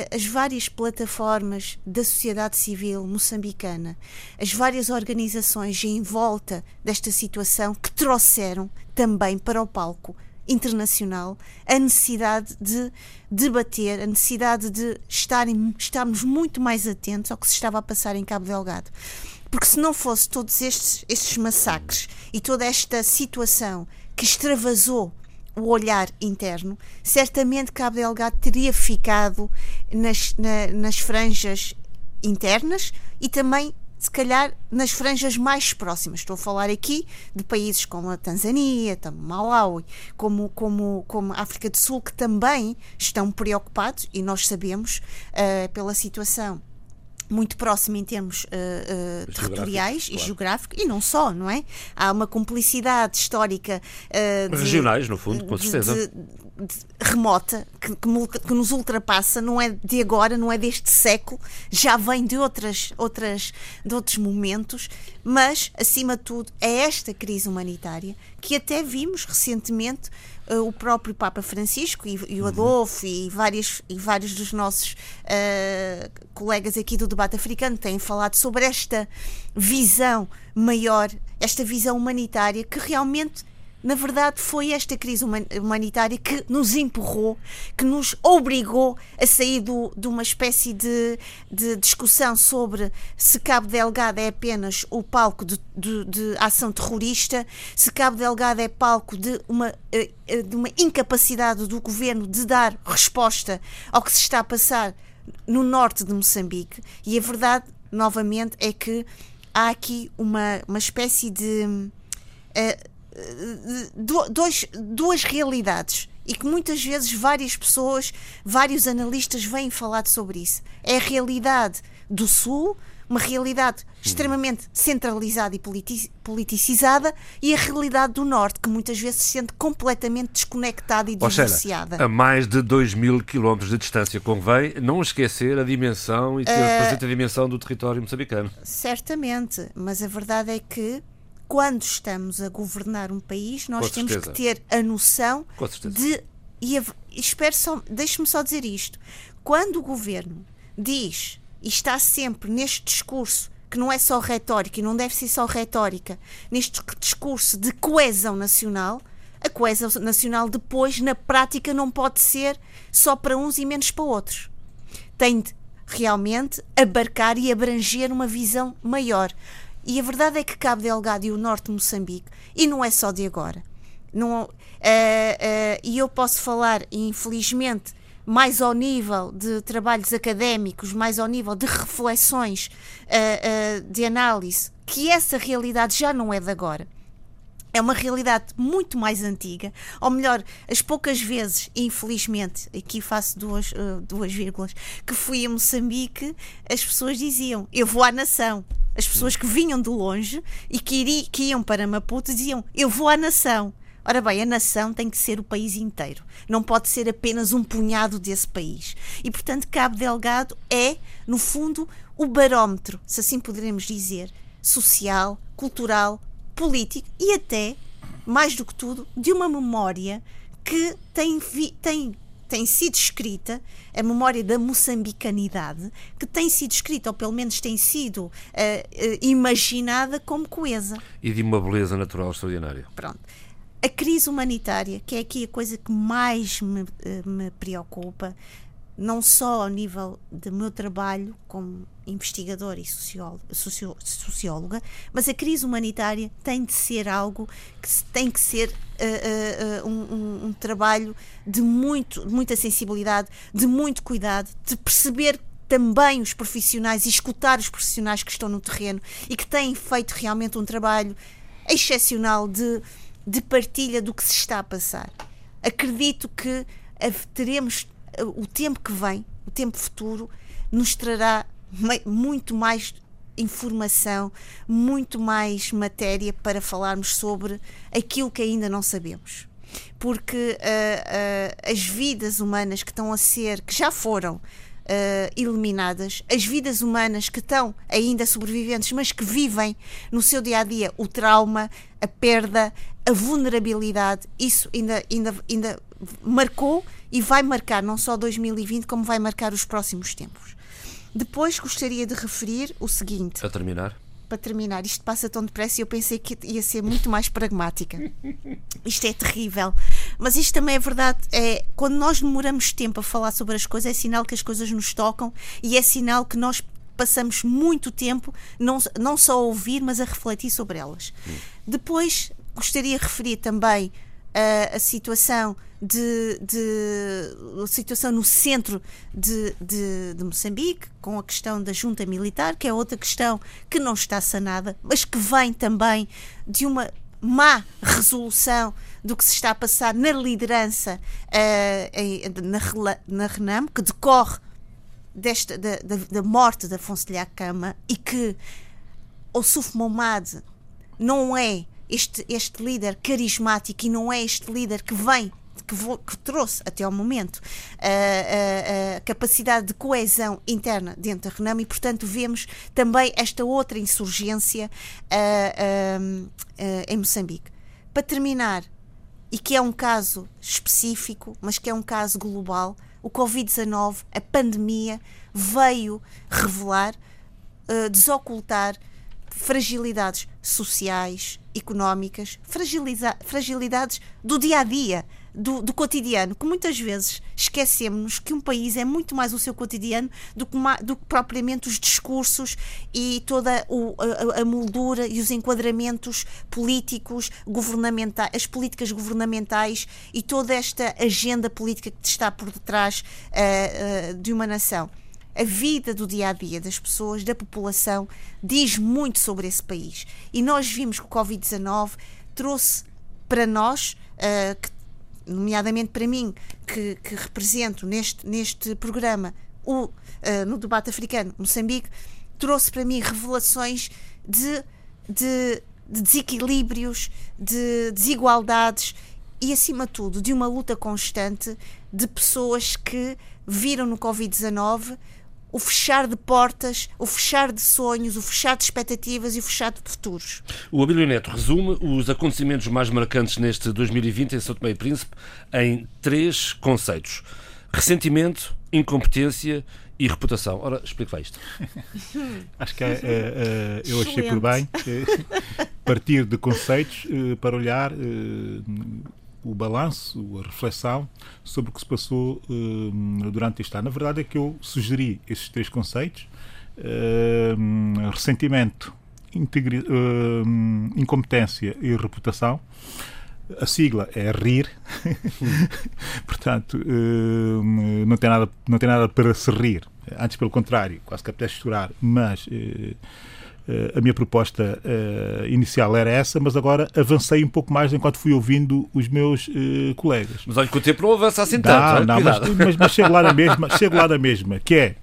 F: as várias plataformas da sociedade civil moçambicana, as várias organizações em volta desta situação que trouxeram também para o palco internacional a necessidade de debater, a necessidade de estarem, estarmos muito mais atentos ao que se estava a passar em Cabo Delgado. Porque se não fosse todos estes, estes massacres e toda esta situação que extravasou o olhar interno, certamente Cabo Delgado teria ficado nas, na, nas franjas internas e também se calhar nas franjas mais próximas. Estou a falar aqui de países como a Tanzânia, como Malawi, como, como, como a África do Sul, que também estão preocupados, e nós sabemos, uh, pela situação muito próximo em termos uh, uh, territoriais claro. e geográficos, e não só, não é? Há uma cumplicidade histórica.
B: Uh, Regionais, no fundo, com certeza. De,
F: de, remota, que, que, que, nos ultrapassa, não é de agora, não é deste século, já vem de, outras, outras, de outros momentos, mas, acima de tudo, é esta crise humanitária que até vimos recentemente uh, o próprio Papa Francisco e, e o. Adolfo uhum. e, vários, e vários dos nossos uh, colegas aqui do debate africano têm falado sobre esta visão maior, esta visão humanitária que realmente na verdade, foi esta crise humanitária que nos empurrou, que nos obrigou a sair do, de uma espécie de, de, discussão sobre se Cabo Delgado é apenas o palco de, de, de, ação terrorista, se Cabo Delgado é palco de uma, eh, eh, de uma incapacidade do governo de dar resposta ao que se está a passar no norte de Moçambique. E a verdade, novamente, é que há aqui uma, uma espécie de. Uh, dois, duas realidades e que muitas vezes várias pessoas, vários analistas vêm falar sobre isso. É a realidade do Sul, uma realidade extremamente centralizada e politicizada, e a realidade do Norte, que muitas vezes se sente completamente desconectada e divorciada.
B: Seja, a mais de 2 mil quilómetros de distância, convém não esquecer a dimensão e ter uh, presente a dimensão do território moçambicano.
F: Certamente, mas a verdade é que quando estamos a governar um país, nós Com temos certeza. que ter a noção de. E a, espero só, deixe-me só dizer isto. Quando o governo diz e está sempre neste discurso que não é só retórica e não deve ser só retórica, neste discurso de coesão nacional, a coesão nacional depois, na prática, não pode ser só para uns e menos para outros. Tem de realmente abarcar e abranger uma visão maior. E a verdade é que Cabo Delgado e o norte de Moçambique, e não é só de agora, não, uh, uh, e eu posso falar, infelizmente, mais ao nível de trabalhos académicos, mais ao nível de reflexões, uh, de análise, que essa realidade já não é de agora é uma realidade muito mais antiga, ou melhor, as poucas vezes, infelizmente, aqui faço duas, uh, duas vírgulas, que fui a Moçambique, as pessoas diziam: Eu vou à nação. As pessoas que vinham de longe e que, iri, que iam para Maputo diziam: Eu vou à nação. Ora bem, a nação tem que ser o país inteiro, não pode ser apenas um punhado desse país. E, portanto, Cabo Delgado é, no fundo, o barómetro, se assim poderemos dizer, social, cultural, político e até, mais do que tudo, de uma memória que tem, tem, tem sido escrita, a memória da moçambicanidade, que tem sido escrita, ou pelo menos tem sido uh, uh, imaginada como coesa.
B: E de uma beleza natural extraordinária.
F: Pronto. A crise humanitária, que é aqui a coisa que mais me, uh, me preocupa, não só ao nível do meu trabalho como investigadora e socióloga, mas a crise humanitária tem de ser algo que tem que ser uh, uh, um, um, trabalho de, muito, muita sensibilidade, de muito cuidado, de perceber também os profissionais e escutar os profissionais que estão no terreno e que têm feito realmente um trabalho excepcional de, de partilha do que se está a passar. Acredito que teremos o tempo que vem, o tempo futuro, nos trará muito mais informação, muito mais matéria para falarmos sobre aquilo que ainda não sabemos. Porque uh, uh, as vidas humanas que estão a ser, que já foram uh, eliminadas, as vidas humanas que estão ainda sobreviventes, mas que vivem no seu dia a dia o trauma, a perda, a vulnerabilidade, isso ainda, ainda, ainda marcou e vai marcar não só 2020, como vai marcar os próximos tempos. Depois gostaria de referir o seguinte.
B: A terminar
F: para terminar, isto passa tão depressa e eu pensei que ia ser muito mais pragmática. Isto é terrível. Mas isto também é verdade. É, quando nós demoramos tempo a falar sobre as coisas, é sinal que as coisas nos tocam e é sinal que nós passamos muito tempo não, não só a ouvir, mas a refletir sobre elas. Depois, gostaria de referir também a, a situação de, de, a situação no centro de, de, de, Moçambique, com a questão da junta militar, que é outra questão que não está sanada, mas que vem também de uma má resolução do que se está a passar na liderança uh, na, na RENAM, que decorre desta, da, da, da morte de Afonso de Cama e que o Suf Momad não é este, este líder carismático e não é este líder que vem que, que, trouxe até ao momento a, a, a, capacidade de coesão interna dentro da Renamo e, portanto, vemos também esta outra insurgência em Moçambique. Para terminar, e que é um caso específico, mas que é um caso global, o Covid-19, a pandemia, veio revelar, uh, desocultar fragilidades sociais, económicas, fragilidades do dia a dia, do, do cotidiano, que muitas vezes esquecemos que um país é muito mais o seu cotidiano do que, do que propriamente os discursos e toda o, a, a, moldura e os enquadramentos políticos, governamentais, as políticas governamentais e toda esta agenda política que está por detrás uh, uh, de uma nação a vida do dia a dia das pessoas, da população, diz muito sobre esse país. E nós vimos que o Covid-19 trouxe para nós, uh, que, nomeadamente para mim, que, que, represento neste, neste programa o, uh, no debate africano Moçambique, trouxe para mim revelações de, de, de desequilíbrios, de desigualdades e, acima de tudo, de uma luta constante de pessoas que viram no Covid-19 o fechar de portas, o fechar de sonhos, o fechar de expectativas e o fechar de futuros.
B: O Abílio Neto resume os acontecimentos mais marcantes neste 2020 em São Tomé e Príncipe em três conceitos: ressentimento, incompetência e reputação. Ora, explique lá isto.
G: Acho que é, é, é, eu achei por bem é, partir de conceitos eh, para olhar eh, o balanço, a reflexão sobre o que se passou uh, durante este ano. Na verdade é que eu sugeri esses três conceitos: uh, ressentimento, uh, incompetência e reputação. A sigla é RIR, portanto, não, tem nada, não tem nada para se rir. Antes, pelo contrário, quase que apetece chorar, mas a minha proposta uh, inicial era essa, mas agora avancei um pouco mais enquanto fui ouvindo os meus uh, colegas.
B: Mas olha que o tempo não avança assim tanto.
G: Não, mas, mas, mas, chego lá na mesma, chego lá na mesma, que é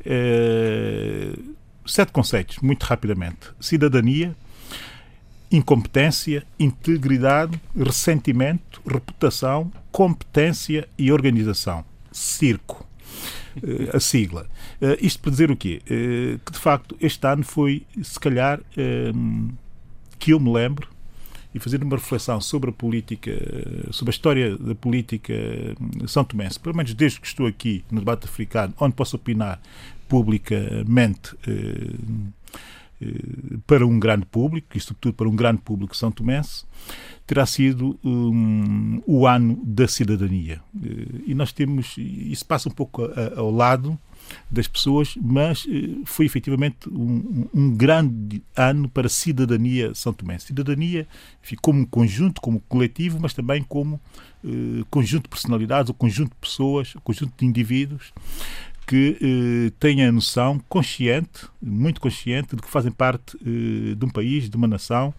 G: sete conceitos, muito rapidamente. Cidadania, incompetência, integridade, ressentimento, reputação, competência e organização. Circo. A sigla. Uh, isto para dizer o quê? Uh, que de facto este ano foi, se calhar, que eu me lembro, e fazer uma reflexão sobre a política, sobre a história da política São Tomense, pelo menos desde que estou aqui no debate africano, onde posso opinar publicamente para um grande público, e sobretudo para um grande público são tomense, terá sido um, o ano da cidadania. E nós temos, isso passa um pouco ao lado das pessoas, mas eh, foi efetivamente um, um, grande ano para a cidadania São Tomé. Cidadania enfim, como conjunto, como coletivo, mas também como eh, conjunto de personalidades, ou conjunto de pessoas, conjunto de indivíduos que eh, têm a noção consciente, muito consciente, de que fazem parte eh, de um país, de uma nação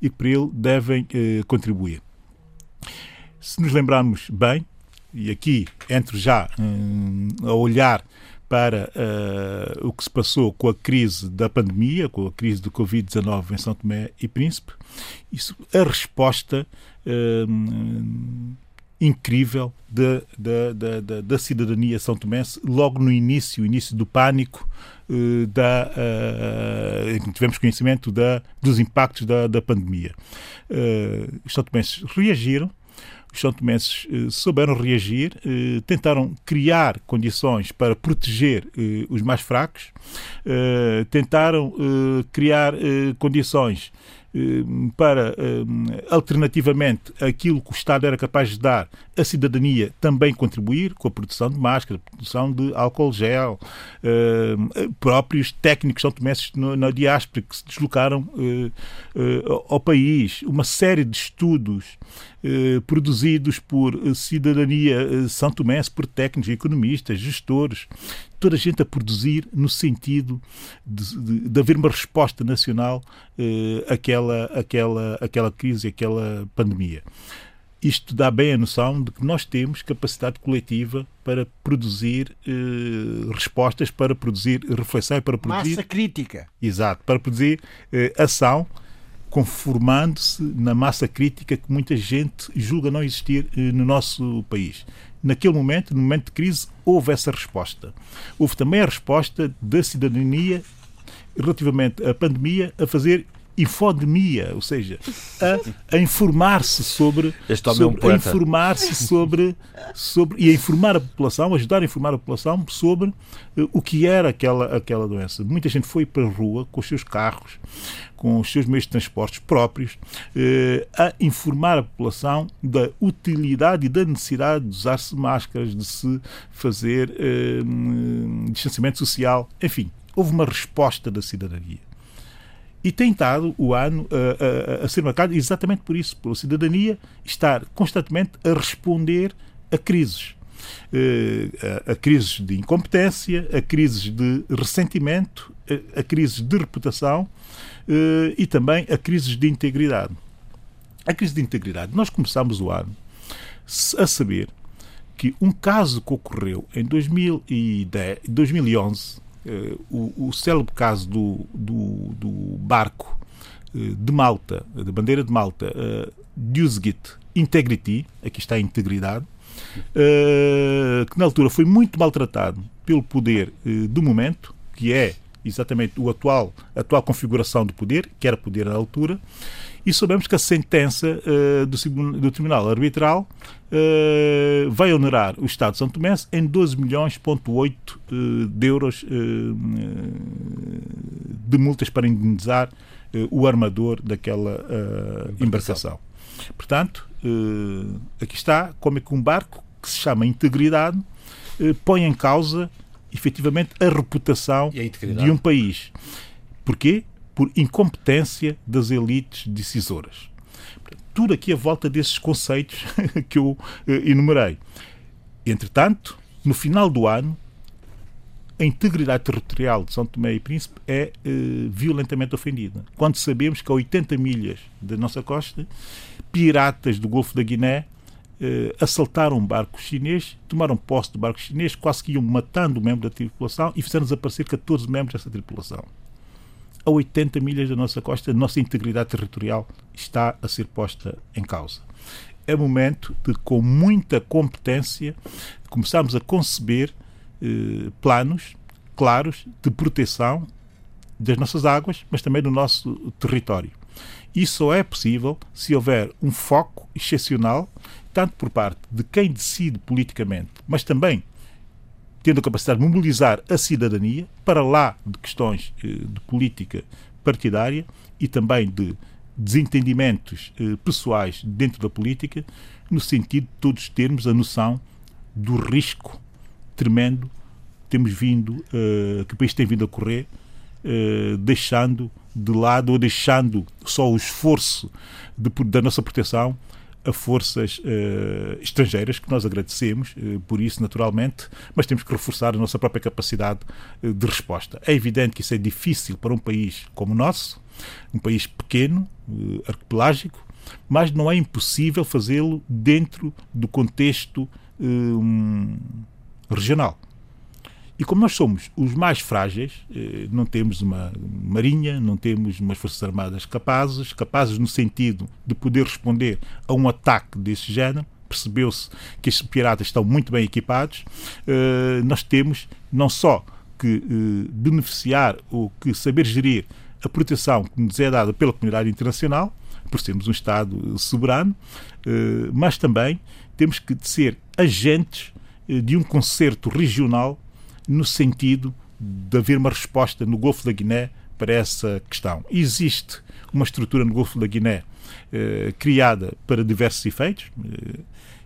G: e que para ele devem eh, contribuir. Se nos lembrarmos bem, e aqui entro já hum, a olhar para uh, o que se passou com a crise da pandemia, com a crise do Covid-19 em São Tomé e Príncipe, isso, a resposta uh, incrível da, da, da, da, da cidadania são tomense logo no início, início do pânico, uh, da, uh, tivemos conhecimento da, dos impactos da, da pandemia. Uh, os são tomenses reagiram, os são tomenses eh, souberam reagir, eh, tentaram criar condições para proteger eh, os mais fracos, tentaram criar condições para, alternativamente, aquilo que o Estado era capaz de dar, a cidadania também contribuir com a produção de máscara, produção de álcool gel, próprios técnicos tomenses na diáspora que se deslocaram ao país, uma série de estudos produzidos por cidadania são tomense, por técnicos, economistas, gestores, toda a gente a produzir no sentido de, de, de haver uma resposta nacional uh, àquela, àquela, àquela crise, àquela pandemia. Isto dá bem a noção de que nós temos capacidade coletiva para produzir uh, respostas, para produzir reflexão e para produzir.
D: Massa crítica.
G: Exato, para produzir uh, ação conformando-se na massa crítica que muita gente julga não existir no nosso país naquele momento, no momento de crise, houve essa resposta. Houve também a resposta da cidadania relativamente à pandemia a fazer infodemia, ou seja, a, a informar-se sobre, sobre
B: é
G: um a informar-se sobre, sobre e a informar a população, ajudar a informar a população sobre uh, o que era aquela aquela doença. Muita gente foi para a rua com os seus carros, com os seus meios de transportes próprios, uh, a informar a população da utilidade e da necessidade de usar-se máscaras, de se fazer uh, distanciamento social, enfim, houve uma resposta da cidadania. E tem estado o ano a, a, a ser marcado exatamente por isso, pela cidadania estar constantemente a responder a crises. Uh, a, crises de incompetência, a crises de ressentimento, a, crises de reputação e também a crises de integridade. A crise de integridade. Nós começamos o ano a saber que um caso que ocorreu em 2010, 2011 Uh, o, o célebre caso do, do, do barco uh, de Malta, da bandeira de Malta, uh, Integrity, aqui está a integridade, uh, que na altura foi muito maltratado pelo poder do momento, que é exatamente o atual, a atual configuração do poder, que era poder na altura, e soubemos que a sentença uh, do, do, Tribunal Arbitral uh, vai onerar o Estado de São Tomé em 12 milhões uh, de euros de multas para indenizar o armador daquela embarcação. Portanto, aqui está como é que um barco que se chama integridade põe em causa efetivamente a reputação a de um país. Porquê? Por incompetência das elites decisoras. Tudo aqui à volta desses conceitos que eu eh, enumerei. Entretanto, no final do ano, a integridade territorial de São Tomé e Príncipe é eh, violentamente ofendida. Quando sabemos que a 80 milhas da nossa costa, piratas do Golfo da Guiné eh, assaltaram um barco chinês, tomaram posse do barco chinês, quase que iam matando um membro da tripulação e fizeram desaparecer 14 membros dessa tripulação a 80 milhas da nossa costa, a nossa integridade territorial está a ser posta em causa. É momento de, com muita competência, começarmos a conceber eh, planos claros de proteção das nossas águas, mas também do nosso território. Isso só é possível se houver um foco excepcional, tanto por parte de quem decide politicamente, mas também tendo a capacidade de mobilizar a cidadania para lá de questões eh, de política partidária e também de desentendimentos eh, pessoais dentro da política, no sentido de todos termos a noção do risco tremendo que temos vindo, eh, que o país tem vindo a correr, deixando de lado ou deixando só o esforço de, da nossa proteção a forças uh, estrangeiras, que nós agradecemos uh, por isso, naturalmente, mas temos que reforçar a nossa própria capacidade uh, de resposta. É evidente que isso é difícil para um país como o nosso, um país pequeno, arquipelágico, mas não é impossível fazê-lo dentro do contexto regional. E como nós somos os mais frágeis, eh, não temos uma marinha, não temos umas forças armadas capazes, capazes no sentido de poder responder a um ataque desse género, percebeu-se que estes piratas estão muito bem equipados, uh, nós temos não só que uh, beneficiar ou que saber gerir a proteção que nos é dada pela comunidade internacional, por sermos um Estado soberano, mas também temos que ser agentes de um concerto regional no sentido de haver uma resposta no Golfo da Guiné para essa questão. Existe uma estrutura no Golfo da Guiné eh, criada para diversos efeitos eh,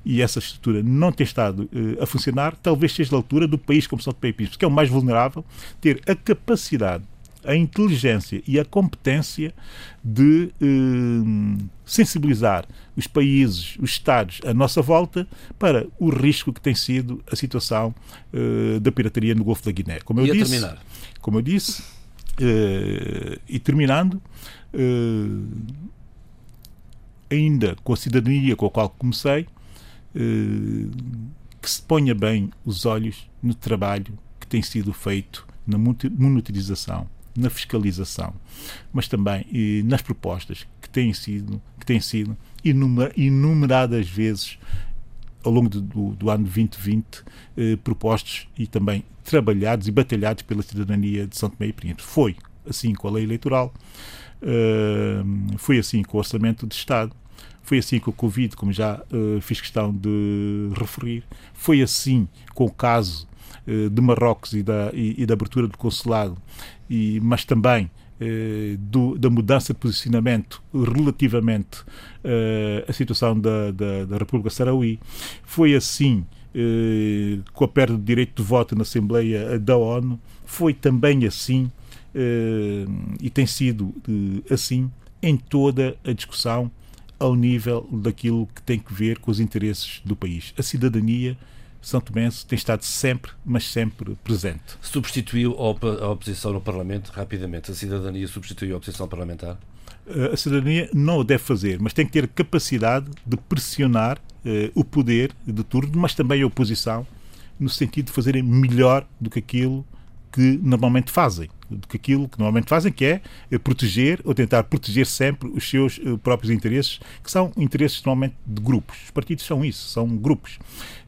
G: e essa estrutura não tem estado eh, a funcionar, talvez seja a altura do país como São Príncipe, que é o mais vulnerável, ter a capacidade a inteligência e a competência de eh, sensibilizar os países, os Estados à nossa volta para o risco que tem sido a situação eh, da pirataria no Golfo da Guiné.
B: Como eu e disse, terminar.
G: Como eu disse, eh, e terminando, ainda com a cidadania com a qual comecei, que se ponha bem os olhos no trabalho que tem sido feito na monitorização na fiscalização, mas também e nas propostas que têm sido, que têm sido inumeradas vezes ao longo do, do, do ano 2020 eh, propostos e também trabalhados e batalhados pela cidadania de São Tomé e Príncipe. Foi assim com a lei eleitoral, uh, foi assim com o orçamento de Estado, foi assim com o Covid, como já uh, fiz questão de referir, foi assim com o caso de Marrocos e da, e, e da abertura do consulado e, mas também eh, do, da mudança de posicionamento relativamente eh, à situação da, da, da República Saraui. Foi assim eh, com a perda do direito de voto na Assembleia da ONU, foi também assim eh, e tem sido eh, assim em toda a discussão ao nível daquilo que tem que ver com os interesses do país. A cidadania são Tomense tem estado sempre, mas sempre presente.
B: Substituiu a oposição no Parlamento rapidamente? A cidadania substituiu a oposição parlamentar?
G: Eh, a cidadania não o deve fazer, mas tem que ter capacidade de pressionar uh, o poder de turno, mas também a oposição, no sentido de fazerem melhor do que aquilo que normalmente fazem do que aquilo que normalmente fazem, que é eh, proteger ou tentar proteger sempre os seus eh, próprios interesses, que são interesses normalmente de grupos. Os partidos são isso, são grupos.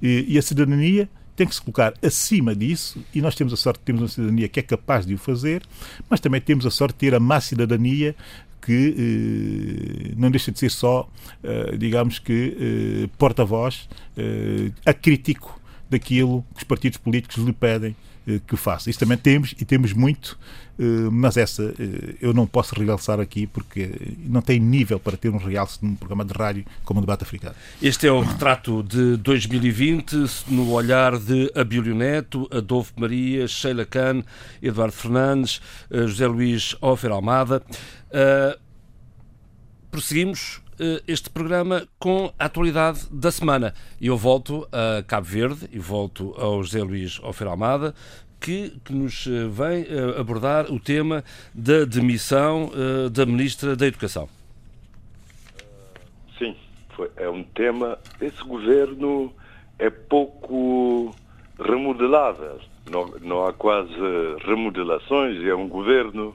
G: E, a cidadania tem que se colocar acima disso e nós temos a sorte de termos uma cidadania que é capaz de o fazer, mas também temos a sorte de ter a má cidadania que eh, não deixa de ser só, eh, digamos que, eh, porta-voz, eh, acrítico daquilo que os partidos políticos lhe pedem que faça. Isso também temos e temos muito, eh, mas essa eh, eu não posso realçar aqui porque não tem nível para ter um realce num programa de rádio como o Debate Africano.
B: Este é o retrato de 2020 no olhar de Abílio Neto, Adolfo Maria, Sheila Khan, Eduardo Fernandes, José Luís Ofer Almada. prosseguimos este programa com a atualidade da semana. E eu volto a Cabo Verde e volto ao José Luís Ofer Almada, que, que, nos eh, vem eh, abordar o tema da demissão da Ministra da Educação.
C: Sim, foi, é um tema. Esse governo é pouco remodelável. Não, não há quase remodelações, é um governo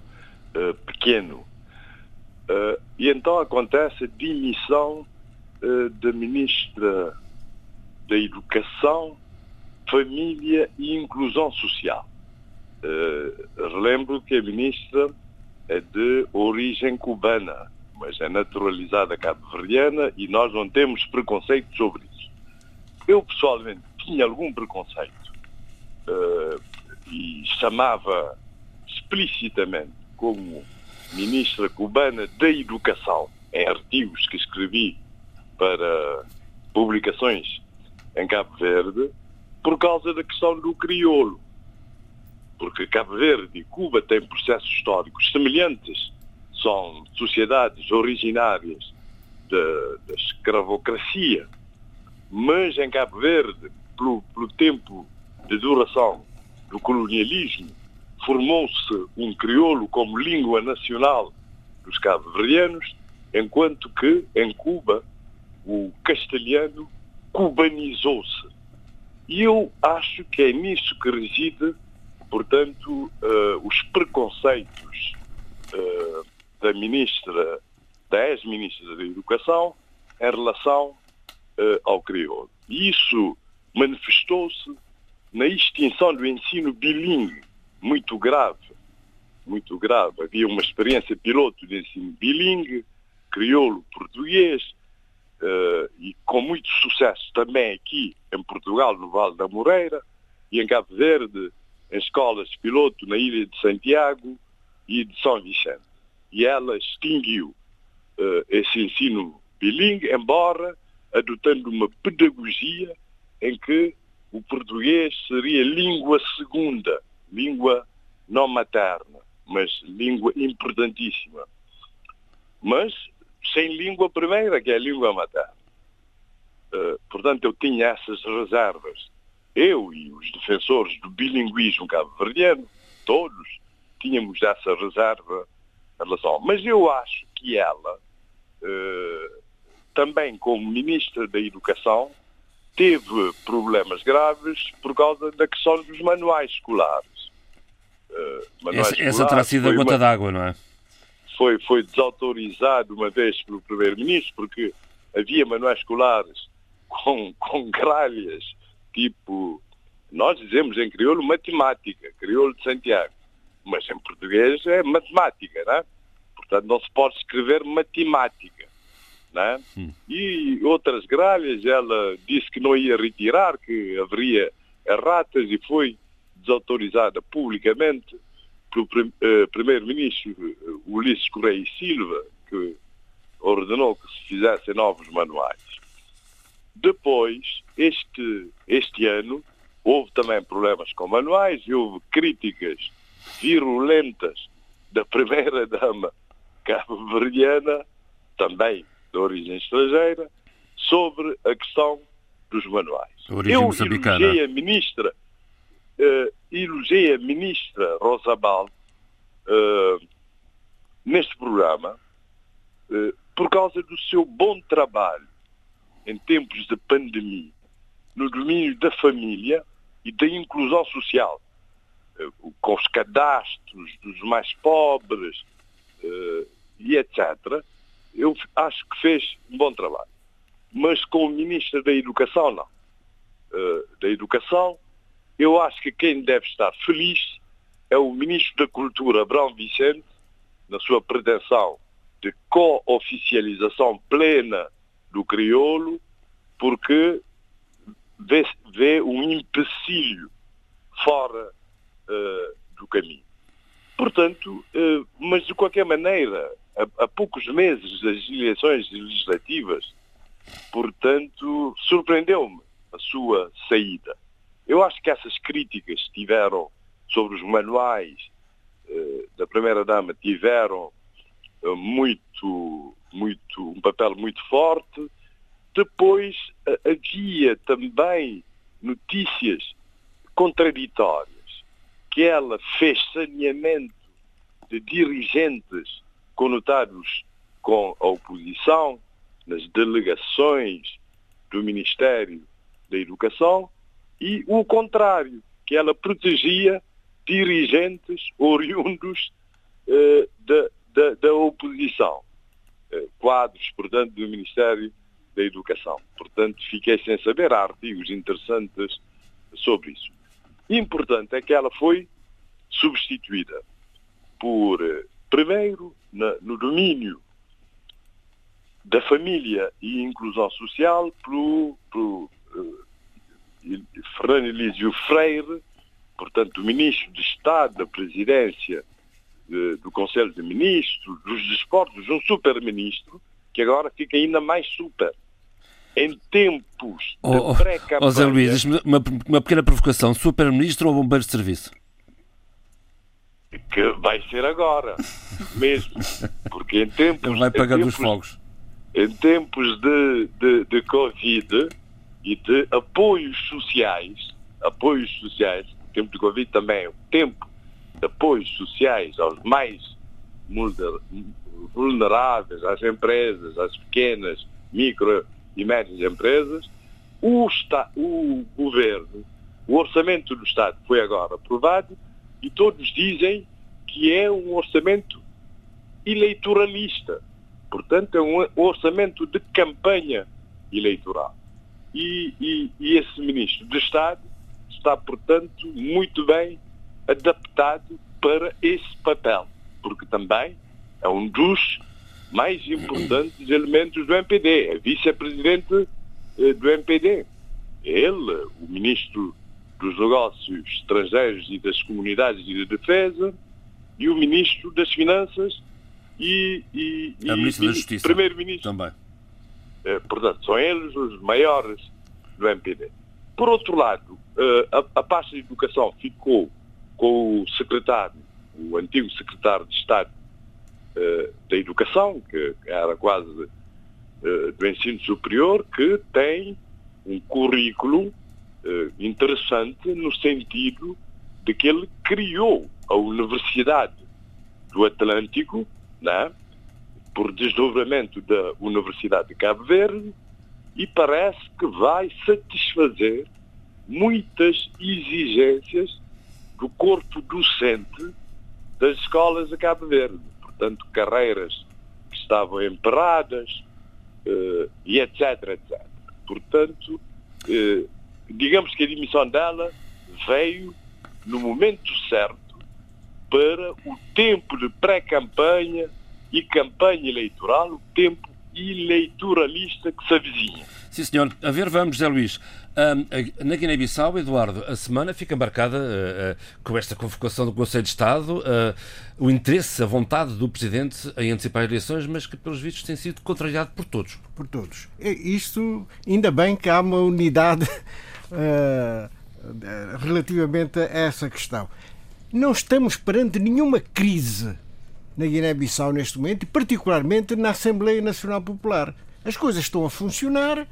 C: uh, pequeno. Uh, e então acontece a demissão uh, da ministra da Educação, Família e Inclusão Social. Uh, relembro que a ministra é de origem cubana, mas é naturalizada cabo-verdiana e nós não temos preconceito sobre isso. Eu, pessoalmente, tinha algum preconceito e chamava explicitamente como ministra cubana da Educação, em artigos que escrevi para publicações em Cabo Verde, por causa da questão do crioulo. Porque Cabo Verde e Cuba têm processos históricos semelhantes, são sociedades originárias da escravocracia, mas em Cabo Verde, pelo, pelo tempo de duração do colonialismo, formou-se um crioulo como língua nacional dos cabo-verdianos, enquanto que, em Cuba, o castelhano cubanizou-se. E eu acho que é nisso que reside, portanto, uh, os preconceitos uh, da ministra, da ex-ministra da Educação, em relação uh, ao crioulo. E isso manifestou-se na extinção do ensino bilingue, muito grave, muito grave. Havia uma experiência piloto de ensino bilingue, crioulo-português, uh, e com muito sucesso também aqui em Portugal, no Vale da Moreira, e em Cabo Verde, em escolas piloto na Ilha de Santiago e de São Vicente. E ela extinguiu uh, esse ensino bilingue, embora adotando uma pedagogia em que o português seria língua segunda, língua não materna, mas língua importantíssima. Mas sem língua primeira, que é a língua materna. Uh, portanto, eu tinha essas reservas. Eu e os defensores do bilinguismo cabo-verdiano, todos, tínhamos essa reserva em relação. Mas eu acho que ela, uh, também como Ministra da Educação, teve problemas graves por causa da questão dos manuais escolares.
B: Manuais essa, essa terá sido a gota d'água, não é?
C: Foi, foi desautorizado uma vez pelo Primeiro-Ministro, porque havia manuais escolares com, com gralhas, tipo, nós dizemos em crioulo matemática, crioulo de Santiago, mas em português é matemática, não é? Portanto, não se pode escrever matemática. Né? Hum. E outras gralhas, ela disse que não ia retirar, que haveria erratas e foi desautorizada publicamente pelo uh, primeiro-ministro uh, Ulisses Correia e Silva, que ordenou que se fizessem novos manuais. Depois, este, este ano, houve também problemas com manuais e houve críticas virulentas da primeira-dama cabo-verdiana, também de origem estrangeira, sobre a questão dos manuais.
B: Eu elogiei
C: a ministra, uh, elogiei a ministra Rosabal uh, neste programa uh, por causa do seu bom trabalho em tempos de pandemia, no domínio da família e da inclusão social, com os cadastros dos mais pobres e etc eu acho que fez um bom trabalho. Mas com o Ministro da Educação, não. Da Educação, eu acho que quem deve estar feliz é o Ministro da Cultura, Abrão Vicente, na sua pretensão de co-oficialização plena do crioulo, porque vê, vê um empecilho fora uh, do caminho. Portanto, uh, mas de qualquer maneira, a, a poucos meses das eleições legislativas, portanto, surpreendeu-me a sua saída. Eu acho que essas críticas tiveram sobre os manuais eh, da Primeira-Dama tiveram eh, muito, muito, um papel muito forte. Depois havia também notícias contraditórias, que ela fez saneamento de dirigentes conotados com a oposição nas delegações do Ministério da Educação e o contrário, que ela protegia dirigentes oriundos eh, da, da, da, oposição, eh, quadros, portanto, do Ministério da Educação. Portanto, fiquei sem saber, há artigos interessantes sobre isso. Importante é que ela foi substituída por eh, Primeiro, na, no domínio da família e inclusão social, pelo, pelo uh, Fernando Elísio Freire, portanto, o Ministro de Estado da Presidência de, do Conselho de Ministros, dos Desportos, um super-ministro, que agora fica ainda mais super. Em tempos de oh, pré-campanha...
B: Oh, Zé Luís, uma, uma pequena provocação. Super-ministro ou bombeiro de serviço?
C: que vai ser agora, mesmo. Porque em tempos.
B: Ele vai pagando os fogos.
C: Em tempos de, de, de Covid e de apoios sociais, apoios sociais, tempo de Covid também, o tempo de apoios sociais aos mais vulneráveis, às empresas, às pequenas, micro e médias empresas, o, está, o governo, o orçamento do Estado foi agora aprovado e todos dizem que é um orçamento eleitoralista. Portanto, é um orçamento de campanha eleitoral. E, e, e esse Ministro de Estado está, portanto, muito bem adaptado para esse papel, porque também é um dos mais importantes elementos do MPD, é vice-presidente eh, do MPD. Ele, o ministro dos Negócios Estrangeiros e das Comunidades de Defesa, e o ministro das Finanças e, e,
B: ministra da Justiça.
C: primeiro-ministro.
B: Também.
C: Eh, portanto, são eles os maiores do MPD. Por outro lado, eh, a, pasta de educação ficou com o secretário, o antigo secretário de Estado eh, da Educação, que era quase do ensino superior, que tem um currículo interessante no sentido de que ele criou a Universidade do Atlântico, né, por desdobramento da Universidade de Cabo Verde, e parece que vai satisfazer muitas exigências do corpo docente das escolas de Cabo Verde. Portanto, carreiras que estavam emperradas eh, e etc, etc. Portanto, eh, digamos que a dimissão dela veio no momento certo para o tempo de pré-campanha e campanha eleitoral, o tempo eleitoralista que se avizinha.
B: Sim, senhor. A ver, vamos, José Luís. Um, na Guiné-Bissau, Eduardo, a semana fica marcada uh, uh, com esta convocação do Conselho de Estado, uh, o interesse, a vontade do Presidente em antecipar eleições, mas que, pelos vistos, tem sido contrariado por todos.
D: Por todos. Isto, ainda bem que há uma unidade relativamente a essa questão. Não estamos perante nenhuma crise na Guiné-Bissau neste momento, e particularmente na Assembleia Nacional Popular. As coisas estão a funcionar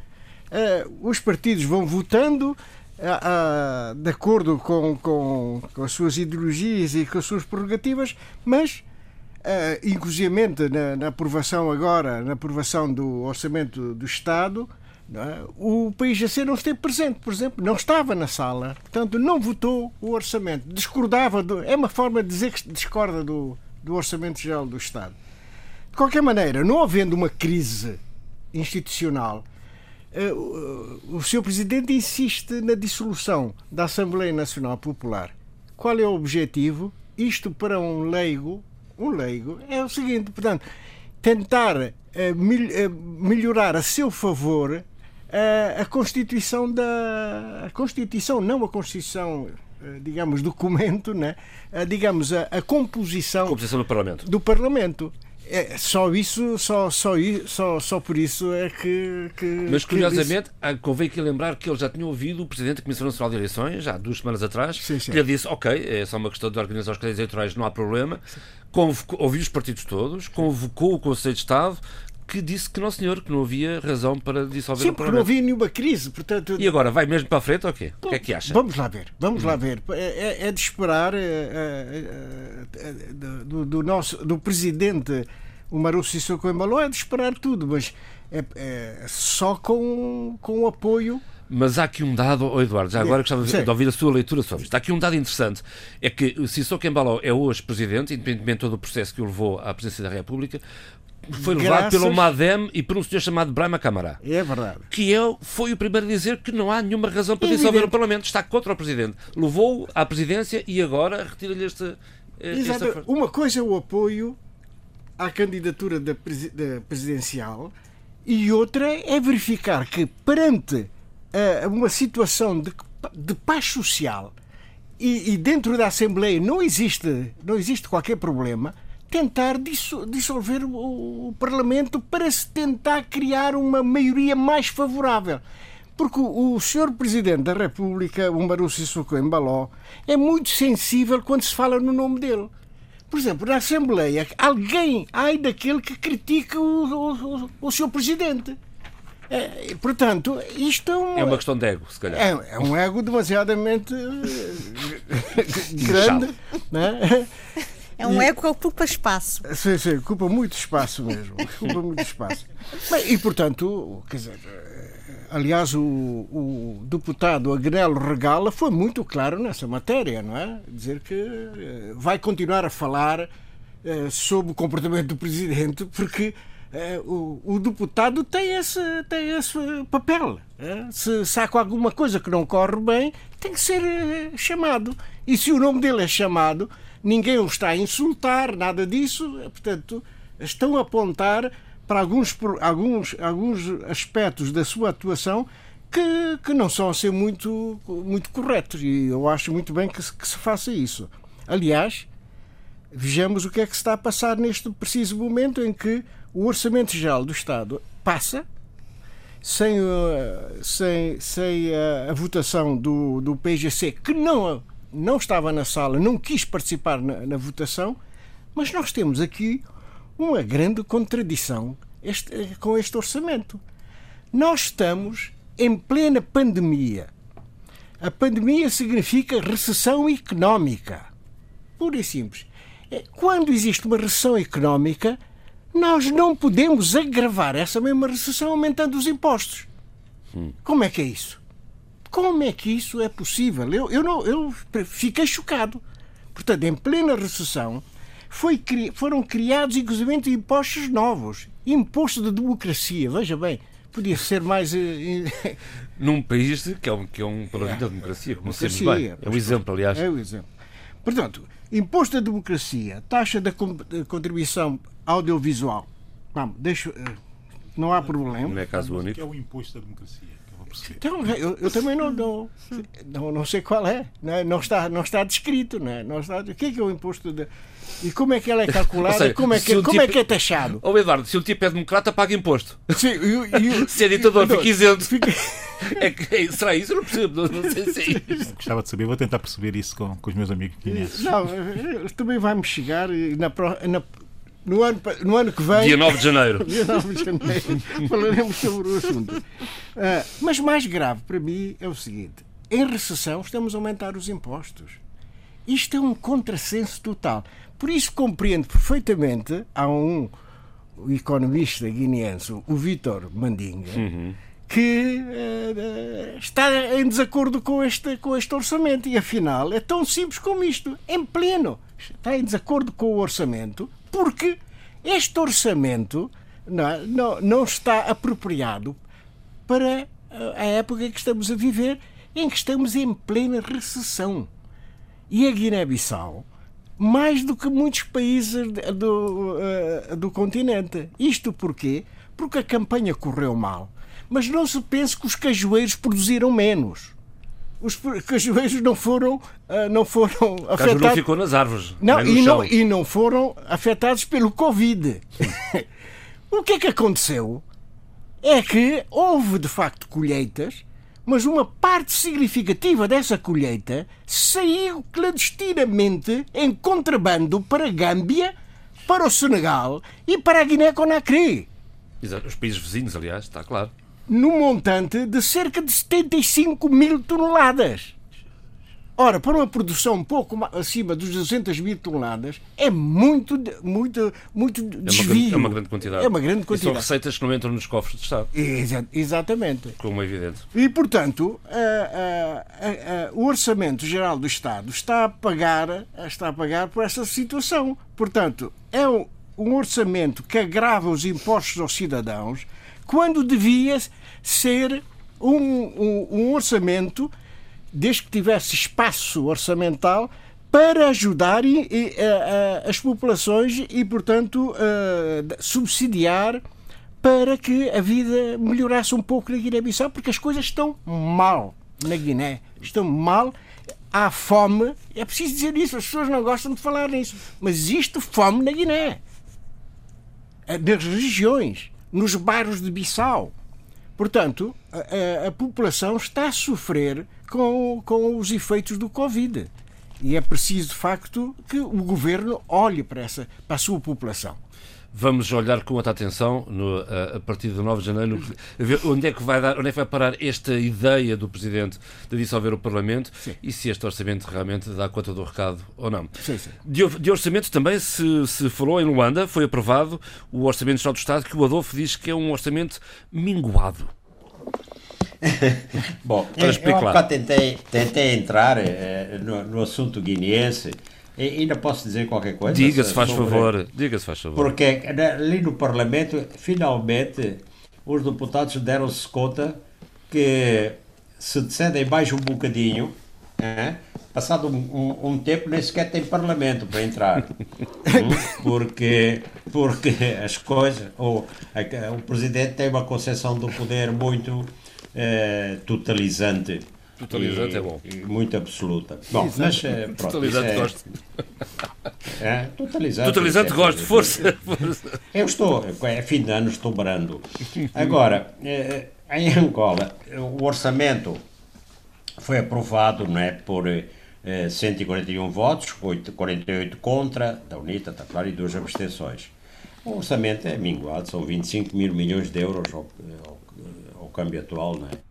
D: uh, os partidos vão votando uh, uh, de acordo com, com, com, as suas ideologias e com as suas prerrogativas, mas uh, inclusivamente na, na, aprovação agora, na aprovação do orçamento do Estado, é? o PIGC não esteve presente, por exemplo, não estava na sala, portanto não votou o orçamento, discordava, do, é uma forma de dizer que discorda do, do Orçamento Geral do Estado. De qualquer maneira, não havendo uma crise institucional, eh, o Sr. Presidente insiste na dissolução da Assembleia Nacional Popular. Qual é o objetivo? Isto para um leigo, um leigo, é o seguinte, portanto, tentar uh, melhorar a seu favor a Constituição da. A Constituição, não a Constituição digamos, documento, né? digamos, a, a composição,
B: composição do Parlamento.
D: Do Parlamento. É, só isso, só, só, só, só por isso é que. que
B: Mas curiosamente, que convém aqui lembrar que ele já tinha ouvido o Presidente da Comissão Nacional de Eleições, já duas semanas atrás, sim, sim. que ele disse: Ok, é só uma questão de organizar os cadeias eleitorais, não há problema. Convocou, ouviu os partidos todos, convocou o Conselho de Estado, que disse que não, senhor, que não havia razão para dissolver
D: Sim,
B: o
D: porque não havia nenhuma crise. Portanto...
B: E agora, vai mesmo para a frente ou quê? o que é que acha?
D: Vamos lá ver, vamos hum. lá ver. É, é, é de esperar é, é, é do, do, nosso, do Presidente o Maru Sissoko Embalo é de esperar tudo, mas é, é, só com, com o apoio.
B: Mas há aqui um dado, oh Eduardo, já agora gostava de, de ouvir a sua leitura sobre isto. Há aqui um dado interessante: é que o Sissoko Embalo é hoje presidente, independentemente de todo o processo que o levou à presidência da República, foi levado Graças... pelo MADEM e por um senhor chamado Brahma Camara.
D: É verdade.
B: Que é, foi o primeiro a dizer que não há nenhuma razão para é dissolver o Parlamento. Está contra o Presidente. Levou-o à presidência e agora retira-lhe esta,
D: esta. Exato. Uma coisa é o apoio à candidatura da, da presidencial e outra é verificar que perante uh, uma situação de, de paz social e, e, dentro da Assembleia não existe, não existe qualquer problema, tentar dissolver o, o Parlamento para se tentar criar uma maioria mais favorável. Porque o, o Sr. Presidente da República, o Maru Sissoko Embaló, é muito sensível quando se fala no nome dele. Por exemplo, na Assembleia, alguém, ai daquele que critica o, o, o seu presidente. É, portanto, isto é, um,
B: é uma questão de ego, se calhar.
D: É, é um ego demasiadamente eh, grande. né?
F: É um e, ego que ocupa espaço.
D: Sim, sim, ocupa muito espaço mesmo. ocupa muito espaço. Bem, e, portanto, quer dizer, aliás, o, o, deputado Agnello Regala foi muito claro nessa matéria, não é? Dizer que eh, vai continuar a falar eh, sobre o comportamento do presidente, porque eh, o, o, deputado tem esse, tem esse papel. Eh, se, há alguma coisa que não corre bem, tem que ser eh, chamado. E se o nome dele é chamado, ninguém o está a insultar, nada disso. Portanto, estão a apontar para alguns, alguns, alguns aspectos da sua atuação que, que não são a ser muito, muito corretos. E eu acho muito bem que se, que se faça isso. Aliás, vejamos o que é que se está a passar neste preciso momento em que o Orçamento Geral do Estado passa sem, uh, sem, sem a, a, votação do, do PGC, que não, não estava na sala, não quis participar na, na votação, mas nós temos aqui uma grande contradição este, com este orçamento. Nós estamos em plena pandemia. A pandemia significa recessão económica. Pura e simples. É, quando existe uma recessão económica, nós não podemos agravar essa mesma recessão aumentando os impostos. Hum. Como é que é isso? Como é que isso é possível? Eu, eu, não, eu fiquei chocado. Portanto, em plena recessão, foi, foram criados, inclusive, impostos novos. Imposto de democracia, veja bem, podia ser mais. Eh,
B: Num país que é um, que é um parlamento é. da democracia, como democracia, bem. É o exemplo, aliás.
D: É o exemplo. Portanto, imposto da democracia, taxa da contribuição audiovisual. Vamos, deixa, eh, não há problema.
B: Não é caso único.
G: Que é o imposto da democracia.
D: Então, eu, eu, também não, não, não, não sei qual é. Não, é? não, está, não está descrito. Não é? não está, o que é, que é o imposto de. E como é que ele é calculado? Seja, como, é que, um como é tipo, é que é taxado?
B: Ô Eduardo, se um tipo é democrata, paga imposto. Sim, e, e, se é ditador, fica isento. Fica... É que, é, será isso? Eu não percebo. Não, não sei se é
G: isso. Gostava de saber, vou tentar perceber isso com, com os meus amigos guineenses.
D: Não, também vai-me chegar na, na, no ano, no ano que vem.
B: Dia 9 de janeiro.
D: dia 9 de janeiro. falaremos sobre o assunto. Uh, mas mais grave para mim é o seguinte: em recessão estamos a aumentar os impostos. Isto é um contrassenso total. Por isso compreendo perfeitamente. Há um economista guineense, o Vítor Mandinga. Uhum que uh, está em desacordo com este, com este orçamento. E afinal é tão simples como isto: em pleno. Está em desacordo com o orçamento porque este orçamento não, não, não está apropriado para a época que estamos a viver, em que estamos em plena recessão. E a Guiné-Bissau, mais do que muitos países do, uh, do continente. Isto porquê? Porque a campanha correu mal. Mas não se pense que os cajueiros produziram menos os cajueiros não foram, uh, não foram
B: o afetados. não ficou nas árvores.
D: Não, e, não, e não foram afetados pelo Covid. o que é que aconteceu? É que houve de facto colheitas, mas uma parte significativa dessa colheita saiu clandestinamente em contrabando para a Gâmbia, para o Senegal e para a Guiné-Conakry.
B: Os países vizinhos, aliás, está claro
D: no montante de cerca de 75 mil toneladas. Ora, para uma produção um pouco acima dos 200 mil toneladas, é muito, muito, muito desvio.
B: É uma, grande quantidade.
D: É uma grande quantidade.
B: E são receitas que não entram nos cofres do Estado.
D: Exa exatamente.
B: Como é evidente.
D: E, portanto, a, a, a, o Orçamento Geral do Estado está a pagar, está a pagar por essa situação. Portanto, é um, um orçamento que agrava os impostos aos cidadãos, quando devia ser um, um, um orçamento, desde que tivesse espaço orçamental, para ajudar e, e, a, a, as populações e, portanto, subsidiar para que a vida melhorasse um pouco na Guiné-Bissau, porque as coisas estão mal na Guiné. Estão mal. Há fome. É preciso dizer isso. As pessoas não gostam de falar nisso. Mas existe fome na Guiné. Nas regiões nos bairros de Bissau. Portanto, a, a, população está a sofrer com, com os efeitos do Covid. E é preciso, de facto, que o governo olhe para, essa, para a sua população.
B: Vamos olhar com outra atenção no, a, a, partir de 9 de janeiro, ver onde é que vai dar, onde é que vai parar esta ideia do Presidente de dissolver o Parlamento sim. e se este orçamento realmente dá conta do recado ou não.
D: Sim, sim.
B: De, de, orçamento também se, se falou em Luanda, foi aprovado o Orçamento Geral do Estado, que o Adolfo diz que é um orçamento minguado.
E: Bom, eu, eu tentei, tentei entrar eh, no, no assunto guineense E ainda posso dizer qualquer coisa?
B: Diga-se, faz favor. Diga-se, faz favor.
E: Porque ali no Parlamento, finalmente, os deputados deram-se conta que se descendem mais um bocadinho, é? passado um, um, um, tempo nem sequer tem Parlamento para entrar. Hum? porque, porque as coisas. O, a, o Presidente tem uma concepção do poder muito eh, totalizante.
B: Totalizante
E: e,
B: é bom.
E: muito absoluta. Bom, mas, eh, pronto,
B: totalizante
E: é,
B: gosto.
E: É, totalizante.
B: Totalizante
E: é,
B: gosto, força, força.
E: Eu estou, é fim de ano, estou brando. Agora, eh, em Angola, o orçamento foi aprovado não é, por eh, 141 votos, 8, 48 contra, da UNITA, está claro, e duas abstenções. O orçamento é minguado, são 25 mil milhões de euros ao, ao, ao câmbio atual, não é?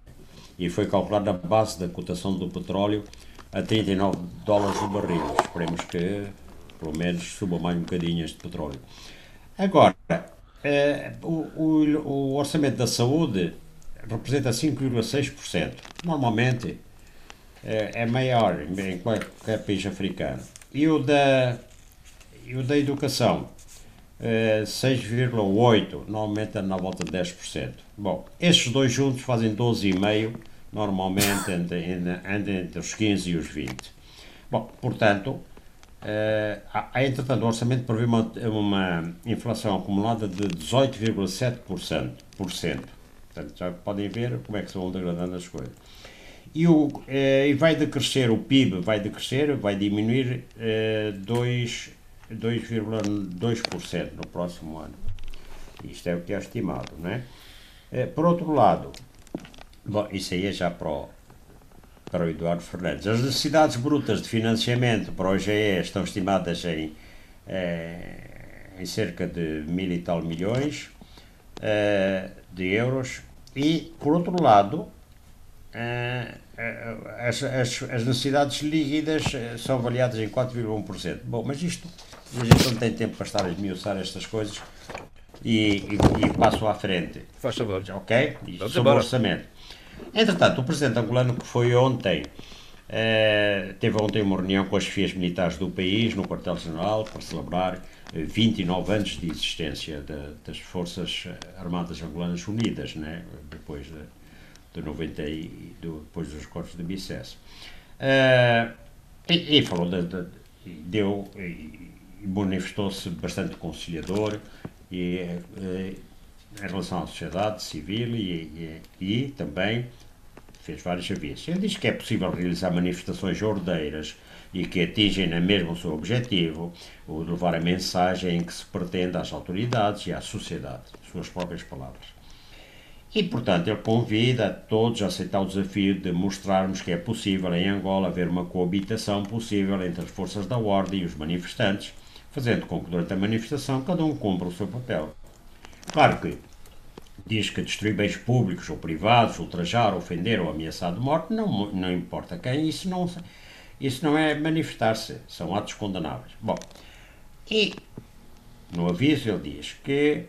E: E foi calculado na base da cotação do petróleo a 39 dólares o barril. Esperemos que, pelo menos, suba mais um bocadinho este petróleo. Agora, eh, o, o, o orçamento da saúde representa 5,6%. Normalmente é, é maior em qualquer país africano. E o da, e o da educação, é, 6,8%, normalmente é na volta de 10%. Bom, estes dois juntos fazem 12,5%, normalmente entre, entre, entre os 15% e os 20%. Bom, portanto, há, entretanto, o orçamento prevê uma, uma inflação acumulada de 18,7%. Portanto, já podem ver como é que se vão degradando as coisas. E, o, eh, e vai decrescer, o PIB vai decrescer, vai diminuir eh, 2,2% no próximo ano. Isto é o que é estimado, não é? Por outro lado, bom, isso aí é já para o, para o Eduardo Fernandes. As necessidades brutas de financiamento para o GE estão estimadas em, eh, em cerca de mil e tal milhões eh, de euros e, por outro lado, eh, as, as, as, necessidades líquidas são avaliadas em 4,1%. Bom, mas isto, a gente não tem tempo para estar a esmiuçar estas coisas e, e, e passo à frente.
B: Faz favor.
E: Ok? Vamos sobre o orçamento. Entretanto, o presidente angolano que foi ontem, eh, teve ontem uma reunião com as chefias militares do país, no quartel-general, para celebrar 29 anos de existência de, das Forças Armadas Angolanas Unidas, né? depois de, de 90 e do, depois dos cortes de Bicesse. Uh, e, e, falou de, de, deu e manifestou-se bastante conciliador e, e, em relação à sociedade civil e, e, também fez vários avisos. Ele diz que é possível realizar manifestações ordeiras e que atingem na mesma o seu objetivo, o de levar a mensagem em que se pretende às autoridades e à sociedade, suas próprias palavras. E, portanto, ele convida a todos a aceitar o desafio de mostrarmos que é possível em Angola haver uma coabitação possível entre as forças da ordem e os manifestantes, fazendo com que durante a manifestação cada um cumpra o seu papel. Claro que diz que destruir bens públicos ou privados, ultrajar, ofender ou ameaçar de morte, não, não importa quem, isso não, isso não é manifestar-se, são atos condenáveis. Bom, e no aviso ele diz que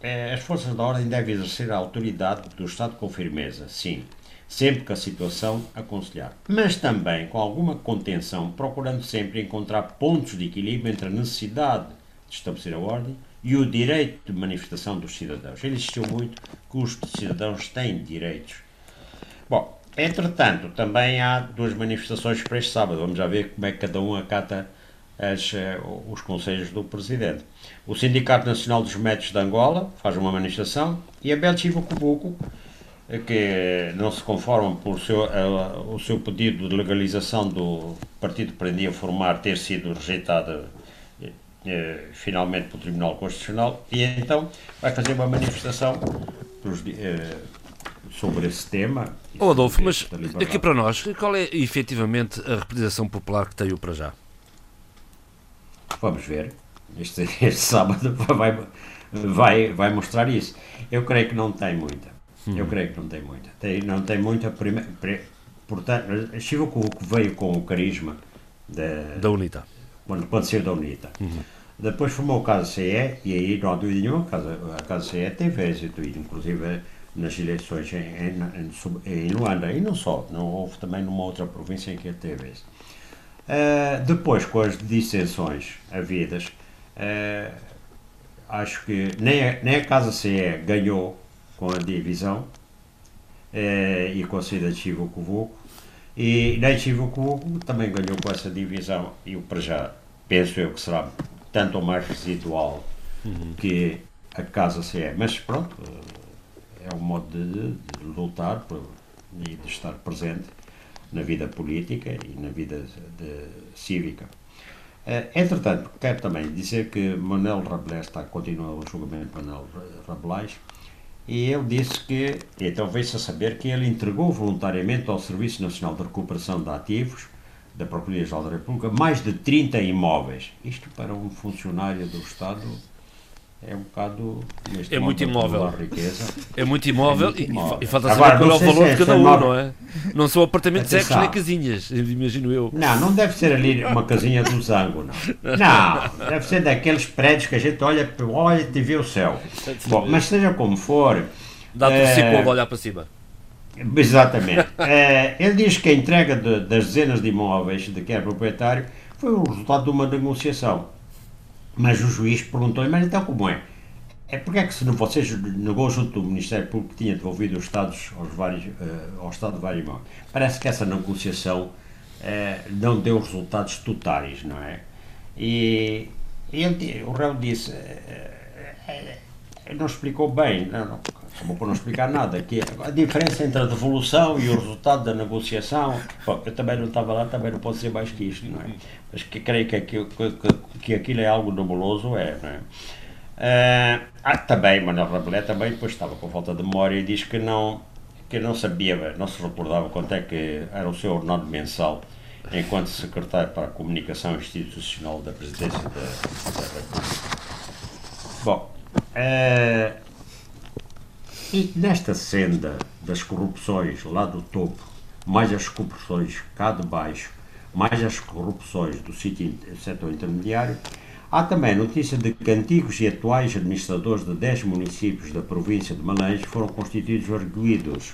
E: eh, as forças da ordem devem exercer a autoridade do Estado com firmeza, sim, sempre que a situação aconselhar, mas também com alguma contenção, procurando sempre encontrar pontos de equilíbrio entre a necessidade de estabelecer a ordem e o direito de manifestação dos cidadãos. Ele insistiu muito que os cidadãos têm direitos. Bom, Entretanto, também há duas manifestações para este sábado. Vamos já ver como é que cada um acata as, eh, os conselhos do Presidente. O Sindicato Nacional dos Médicos de Angola faz uma manifestação e a Belchivo Cubuco, eh, que não se conforma por uh, o seu pedido de legalização do partido que prendia formar ter sido rejeitado uh, finalmente pelo Tribunal Constitucional, e então vai fazer uma manifestação dos, sobre esse tema.
B: Oh, Adolfo, mas aqui para nós, qual é efetivamente a representação popular que tem o para já?
E: Vamos ver. Este, este sábado vai, vai, vai mostrar isso. Eu creio que não tem muita. Hum. Eu creio que não tem muita. Tem, não tem muita. Prime, pre, portanto, Chivo veio com o carisma da,
B: da UNITA.
E: Quando, quando saiu da UNITA. Uhum. Depois formou o Casa CE e aí não há dúvida nenhuma, a Casa, a Casa CE teve êxito, inclusive nas eleições em, em, em, Luanda, e não só, não houve também numa outra província em que teve isso. Uh, depois, com as dissensões havidas, uh, acho que nem a, nem a Casa CE ganhou com a divisão uh, e com a saída de Chivo Covuco, e nem Chivo Covuco também ganhou com essa divisão, e o já penso eu que será tanto ou mais residual uhum. que a Casa CE. Mas pronto, é um modo de, de lutar e de estar presente na vida política e na vida de, cívica. Uh, entretanto, quero também dizer que Manuel Rabelais está a continuar o julgamento de Manuel Rabelais e ele disse que, então veio-se a saber que ele entregou voluntariamente ao Serviço Nacional de Recuperação de Ativos da Procuradoria-Geral da República mais de 30 imóveis. Isto para um funcionário do Estado é um bocado.
B: É muito imóvel.
E: Riqueza.
B: É muito imóvel, é muito imóvel. E, e, falta saber qual é o valor de cada um, não é? Não são apartamentos secos nem casinhas, imagino eu.
E: Não, não deve ser ali uma casinha do Zango, não. Não, deve ser daqueles prédios que a gente olha, olha e vê o céu. Bom, mas seja como for.
B: Dá-te é... um olhar para cima.
E: Exatamente. é, ele diz que a entrega de, das dezenas de imóveis de que é proprietário foi o resultado de uma negociação mas o juiz perguntou-lhe, mas então como é? É porque é que se não vocês negou junto do Ministério Público que tinha devolvido os Estados aos vários, uh, ao Estado de vários imóveis? Parece que essa negociação uh, não deu resultados totais, não é? E, e ele, o réu disse, uh, não explicou bem, não, não, acabou por não explicar nada, que a diferença entre a devolução e o resultado da negociação, bom, eu também não estava lá, também não posso dizer mais que isto, não é? Mas que creio que aquilo, que, que aquilo é algo nebuloso, é, não é? Ah, também, Manuel Rabelé também depois estava com falta de memória e diz que não, que não sabia, não se recordava quanto é que era o seu ordenado mensal enquanto secretário para a comunicação institucional da presidência da, da República. Bom, uh, e nesta senda das corrupções lá do topo, mais as corrupções cá de baixo, mais as corrupções do setor intermediário, há também notícia de que antigos e atuais administradores de 10 municípios da província de Malange foram constituídos arguídos.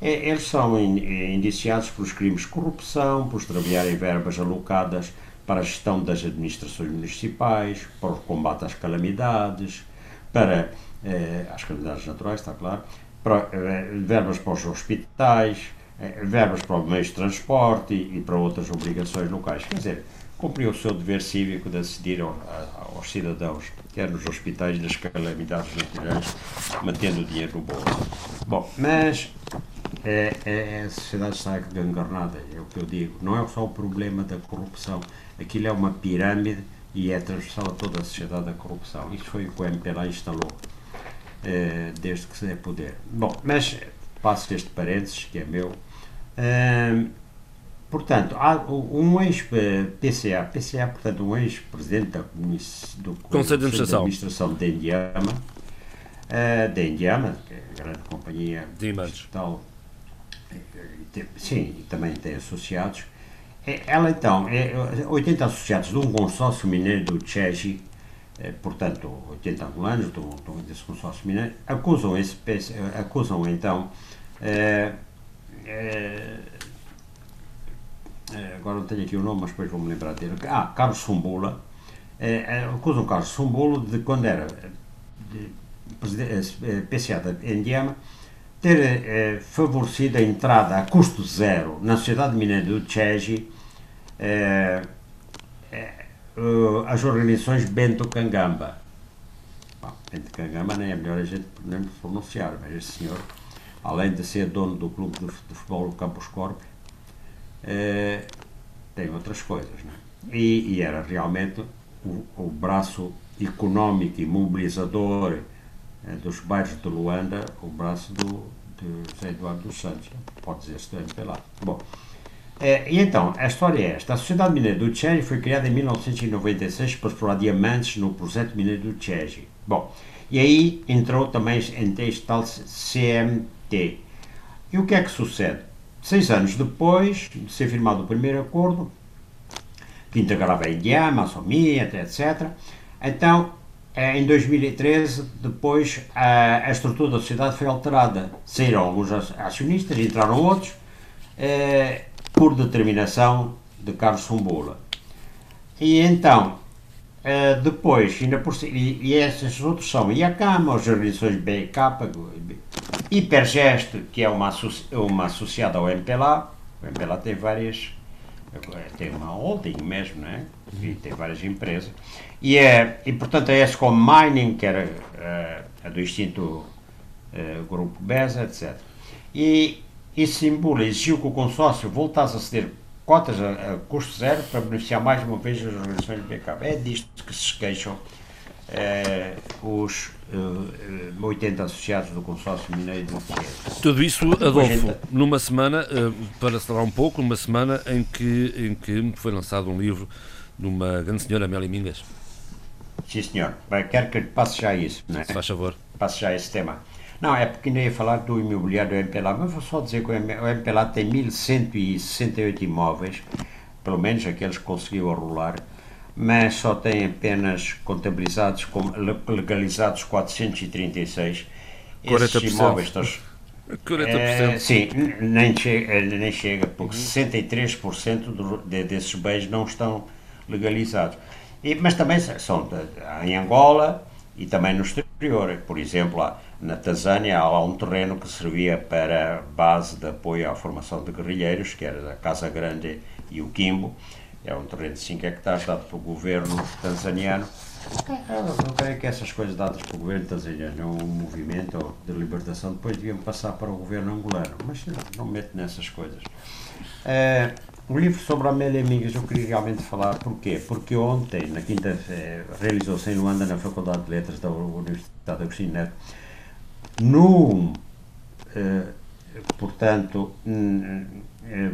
E: Eles são indiciados pelos crimes de corrupção, por extraviarem verbas alocadas para a gestão das administrações municipais, para o combate às calamidades, para às calamidades naturais, está claro, para, eh, verbas para os hospitais, eh, verbas para os meios de transporte e, para outras obrigações locais. Quer dizer, cumpriu o seu dever cívico de decidir ao, aos cidadãos, quer nos hospitais das calamidades naturais, mantendo o dinheiro no bolso. Bom, mas é, é, a sociedade está gangarnada, é o que eu digo. Não é só o problema da corrupção, aquilo é uma pirâmide e é transversal a toda a sociedade da corrupção. Isso foi o que o MPLA instalou eh, desde que se é poder. Bom, mas passo este parênteses, que é meu. Uh, portanto, há um ex-PCA, PCA, portanto, um ex-presidente do
B: Conselho de Administração,
E: de Administração de Indiama, uh, de Indiama, que é a grande companhia digital, sim, e também tem associados. É, ela então, é 80 associados de um consórcio mineiro do Chegi, eh, portanto, 80 angolanos do, do, desse consórcio mineiro, acusam, esse, acusam então, eh, eh, agora não tenho aqui o nome, mas depois vou-me lembrar dele, ah, Carlos Sumbula, acusam Carlos Sumbula de quando era PCA da Indiama, ter favorecido a entrada a custo zero na sociedade mineira do Chegi, uh, as organizações Bento Cangamba. Bom, Bento Cangamba nem é melhor a gente nem pronunciar, mas este senhor, além de ser dono do clube de, de futebol Campos Corp, uh, tem outras coisas. É? E, e, era realmente o, o, braço económico e mobilizador uh, dos bairros de Luanda, o braço do, de José Eduardo dos Santos, pode dizer-se também lá. Bom, é, e então, a história é esta. A Sociedade Mineira do Chegi foi criada em 1996 para explorar diamantes no projeto mineiro do Chegi. Bom, e aí entrou também este tal CMT. E o que é que sucede? Seis anos depois de ser firmado o primeiro acordo, que integrava a Indiama, a Somia, etc., então, é, em 2013, depois, a, a estrutura da sociedade foi alterada. Saíram alguns acionistas, entraram outros, é, por determinação de Carlos Sumbula. E então, uh, depois, ainda por, e, e esses outros são IACAM, as organizações BK, Hipergesto, que é uma, uma associada ao MPLA, o MPLA tem várias, tem uma holding mesmo, né? e tem várias empresas, e, é, e portanto a ESCOM Mining, que era uh, a do extinto uh, Grupo BESA, etc. E, e Simbula exigiu que o consórcio voltasse a ceder cotas a, a, custo zero para beneficiar mais uma vez as organizações de backup. É disto que se queixam eh, os uh, 80 associados do consórcio mineiro do Chiesa.
B: Tudo isso, Adolfo, numa semana, para acelerar um pouco, numa semana em que, em que foi lançado um livro de uma grande senhora, Amélia Mingas.
E: Sim, senhor. Bem, quero que lhe passe já isso. Não é?
B: Se faz favor.
E: Passe já esse tema. Não, é porque ainda ia falar do imobiliário do MPLA, mas vou só dizer que o MPLA tem 1168 imóveis, pelo menos aqueles que conseguiu arrolar, mas só tem apenas contabilizados, legalizados 436.
B: 40%. Esses imóveis estão, 40%.
E: É, sim, nem chega, nem chega porque uhum. 63% do, de, desses bens não estão legalizados. E, mas também são de, em Angola e também no exterior. Por exemplo, na Tanzânia há um terreno que servia para base de apoio à formação de guerrilheiros, que era a Casa Grande e o Quimbo. É um terreno de 5 hectares dado pelo governo tanzaniano. Eu creio que essas coisas dadas pelo governo tanzaniano é um movimento de libertação, depois deviam passar para o governo angolano, mas não, meto nessas coisas. Uh, o livro sobre Amélia Mingas eu queria realmente falar, porquê? Porque ontem, na quinta, realizou-se em Luanda, na Faculdade de Letras da Universidade Agostinho Neto, no, eh, portanto, eh,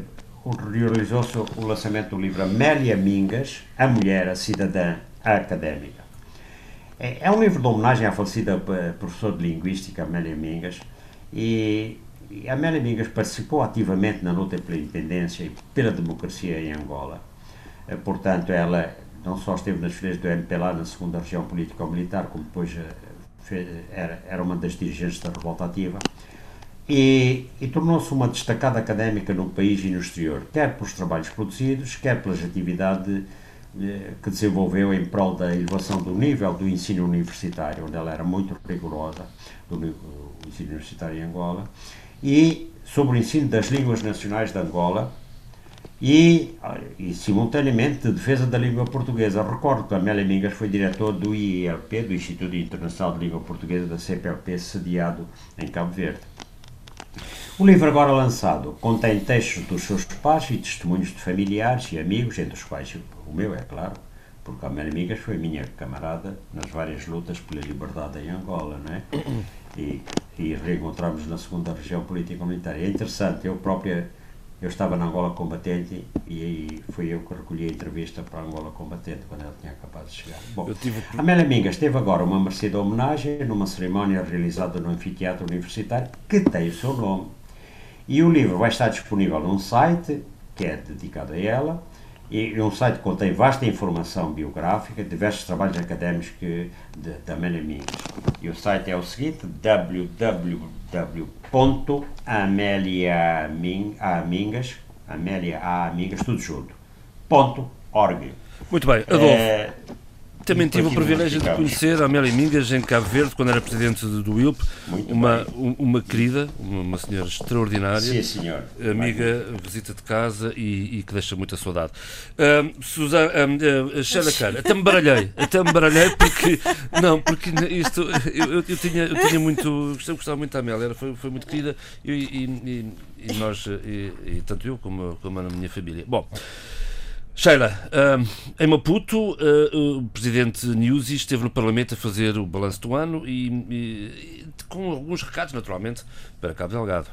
E: realizou-se o lançamento do livro Amélia Mingas, A Mulher, a Cidadã, a Académica. É, é um livro de homenagem à falecida eh, professora de Linguística, Amélia Mingas, e, e Amélia Mingas participou ativamente na luta pela independência e pela democracia em Angola. Portanto, ela não só esteve nas fileiras do MPLA na segunda região político-militar, como depois era, era uma das dirigentes da revolta ativa, e, e tornou-se uma destacada académica no país e no exterior, quer pelos trabalhos produzidos, quer pelas atividades eh, que desenvolveu em prol da elevação do nível do ensino universitário, onde ela era muito rigorosa, do ensino universitário em Angola, e sobre o ensino das línguas nacionais de Angola, e, e, simultaneamente de defesa da língua portuguesa. Recordo que Amélia Mingas foi diretor do IELP, do Instituto Internacional de Língua Portuguesa da CPLP, sediado em Cabo Verde. O livro agora lançado contém textos dos seus pais e testemunhos de familiares e amigos, entre os quais o meu, é claro, porque a Amélia Mingas foi minha camarada nas várias lutas pela liberdade em Angola, não é? E, e reencontramos na segunda região política militar. É interessante, eu própria eu estava na Angola Combatente e aí fui eu que recolhi a entrevista para a Angola Combatente quando ela tinha acabado de chegar. Bom, tive... Amélia Mingas teve agora uma merecida homenagem numa cerimónia realizada no anfiteatro universitário que tem o seu nome. E o livro vai estar disponível num site que é dedicado a ela e um site que contém vasta informação biográfica, diversos trabalhos académicos que, de, Amélia Mingas. E o site é o seguinte, www.ameliamingas, Amélia A. Mingas, tudo junto, ponto org.
B: Muito bem, Adolfo. É, também tive o privilégio de conhecer a Amélia Mingas em Cabo Verde, quando era presidente do ILP, uma, uma querida, uma, senhora extraordinária,
E: Sim, senhor.
B: amiga, visita de casa e, e que deixa muita saudade. Uh, Susana, uh, uh, Sheila Kahn, até me baralhei, até me baralhei porque, não, porque isto, eu, eu, tinha, eu tinha muito, eu gostava muito da Amélia, ela foi, foi muito querida e, e, e nós, e, tanto eu como, como a minha família. Bom, Sheila, em Maputo, uh, o presidente Newsy esteve no Parlamento a fazer o balanço do ano e, e, com alguns recados, naturalmente, para Cabo Delgado.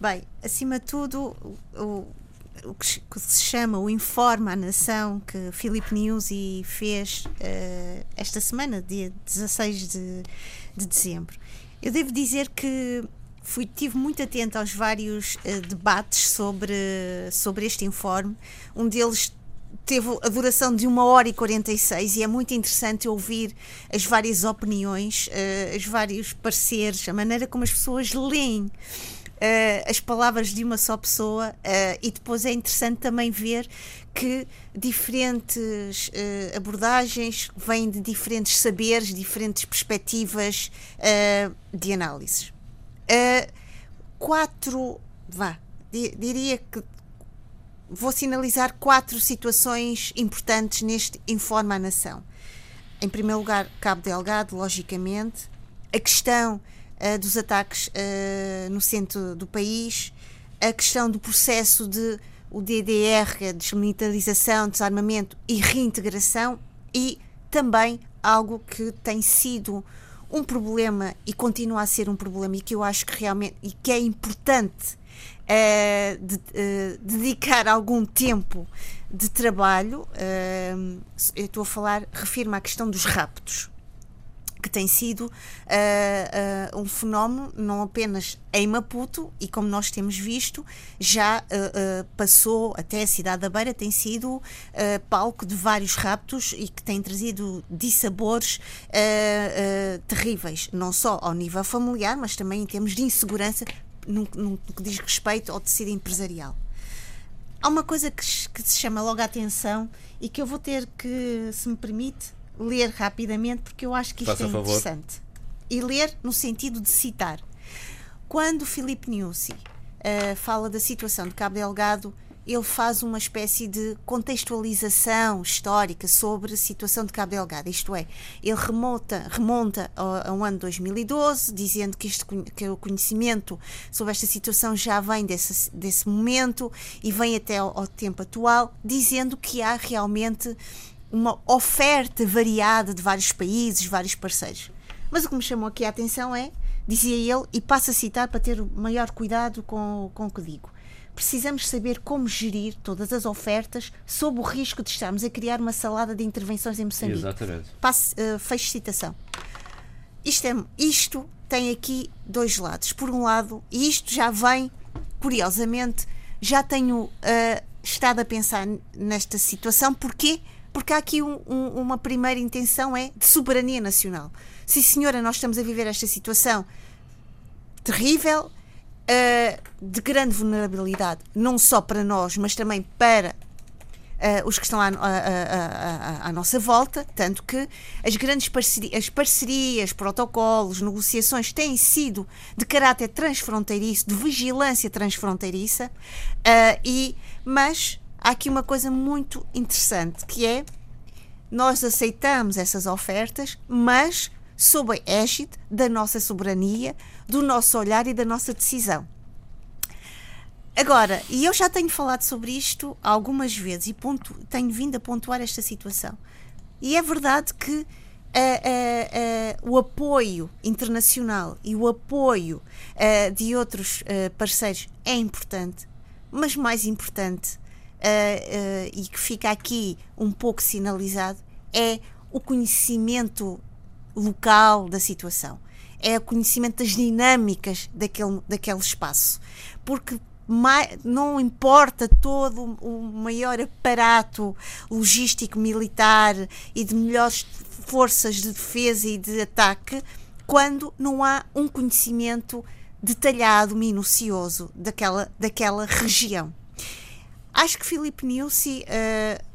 F: Bem, acima de tudo, o, o que, se chama o Informe à Nação que Filipe Newsy fez uh, esta semana, dia 16 de, de dezembro. Eu devo dizer que fui, tive muito atento aos vários uh, debates sobre, sobre este informe. Um deles teve a duração de uma hora e 46 e é muito interessante ouvir as várias opiniões, uh, os vários pareceres, a maneira como as pessoas leem. uh, as palavras de uma só pessoa uh, e depois é interessante também ver que diferentes uh, abordagens vêm de diferentes saberes, diferentes perspectivas de análise. quatro, vá, diria que vou sinalizar quatro situações importantes neste Informa a Nação. Em primeiro lugar, Cabo Delgado, logicamente, a questão uh, dos ataques uh, no centro do país, a questão do processo de o DDR, a desmilitarização, desarmamento e reintegração, e também algo que tem sido um problema e continua a ser um problema e que eu acho que realmente e que é importante uh, de, uh, dedicar algum tempo de trabalho. Uh, eu estou a falar, refiro-me à questão dos raptos que tem sido uh, uh, um fenómeno não apenas em Maputo e como nós temos visto já uh, passou até a cidade da Beira tem sido palco de vários raptos e que tem trazido dissabores terríveis não só ao nível familiar mas também em termos de insegurança no, no que diz respeito ao tecido empresarial há uma coisa que, que se chama logo a atenção e que eu vou ter que se me permite ler rapidamente porque eu acho que isto Faça é interessante. E ler no sentido de citar. Quando Filipe Niusi uh, fala da situação de Cabo Delgado, ele faz uma espécie de contextualização histórica sobre a situação de Cabo Delgado, isto é, ele remonta, remonta ao, ao ano 2012, dizendo que, este, que o conhecimento sobre esta situação já vem desse, desse momento e vem até ao, ao tempo atual, dizendo que há realmente uma oferta variada de vários países, vários parceiros. Mas o que me chamou aqui a atenção é, dizia ele, e passo a citar para ter maior cuidado com, com o que digo. Precisamos saber como gerir todas as ofertas sob o risco de estarmos a criar uma salada de intervenções em Moçambique.
B: Exatamente.
F: Passo, uh, fecho citação. Isto, é, isto tem aqui dois lados. Por um lado, e isto já vem, curiosamente, já tenho uh, estado a pensar nesta situação. Porquê? porque há aqui um, um, uma primeira intenção é de soberania nacional. Sim, senhora, nós estamos a viver esta situação terrível, uh, de grande vulnerabilidade, não só para nós, mas também para Uh, os que estão à, à, à, à, nossa volta, tanto que as grandes parcerias, as parcerias, protocolos, negociações têm sido de caráter transfronteiriço, de vigilância transfronteiriça, uh, e, mas há aqui uma coisa muito interessante que é nós aceitamos essas ofertas, mas sob a égide da nossa soberania, do nosso olhar e da nossa decisão. Agora, e eu já tenho falado sobre isto algumas vezes e ponto, tenho vindo a pontuar esta situação. E é verdade que uh, uh, uh, o apoio internacional e o apoio de outros parceiros é importante, mas mais importante e que fica aqui um pouco sinalizado é o conhecimento local da situação, é o conhecimento das dinâmicas daquele, daquele espaço, porque não importa todo o maior aparato logístico militar e de melhores forças de defesa e de ataque quando não há um conhecimento detalhado, minucioso daquela, daquela região. Acho que Filipe Nilsi, uh,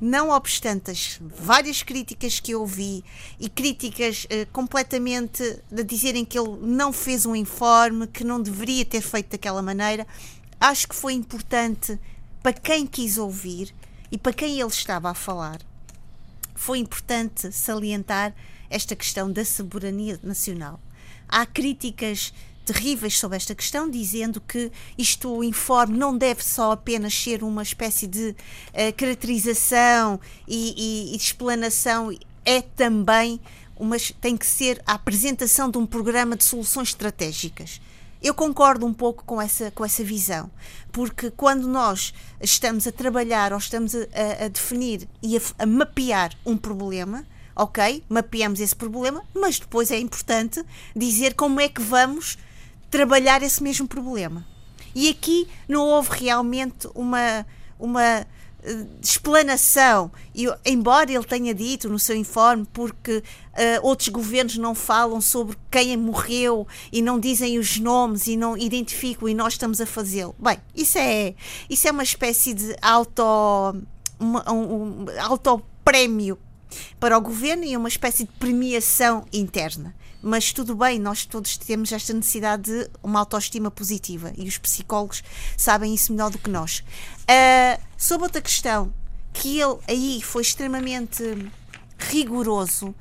F: não obstante as várias críticas que eu ouvi e críticas uh, completamente de dizerem que ele não fez um informe, que não deveria ter feito daquela maneira, acho que foi importante para quem quis ouvir e para quem ele estava a falar. Foi importante salientar esta questão da soberania nacional. Há críticas terríveis sobre esta questão, dizendo que isto, o informe, não deve só apenas ser uma espécie de uh, caracterização e, e, e explanação, é também uma, tem que ser a apresentação de um programa de soluções estratégicas. Eu concordo um pouco com essa, com essa visão, porque quando nós estamos a trabalhar ou estamos a, a, definir e a, a mapear um problema, ok, mapeamos esse problema, mas depois é importante dizer como é que vamos trabalhar esse mesmo problema. E aqui não houve realmente uma, uma explanação, e, embora ele tenha dito no seu informe, porque uh, outros governos não falam sobre quem morreu e não dizem os nomes e não identificam e nós estamos a fazê-lo. Bem, isso é, isso é uma espécie de auto, uma, um, um, auto prémio para o governo e uma espécie de premiação interna mas tudo bem, nós todos temos esta necessidade de uma autoestima positiva e os psicólogos sabem isso melhor do que nós. Uh, sobre outra questão, que ele aí foi extremamente rigoroso,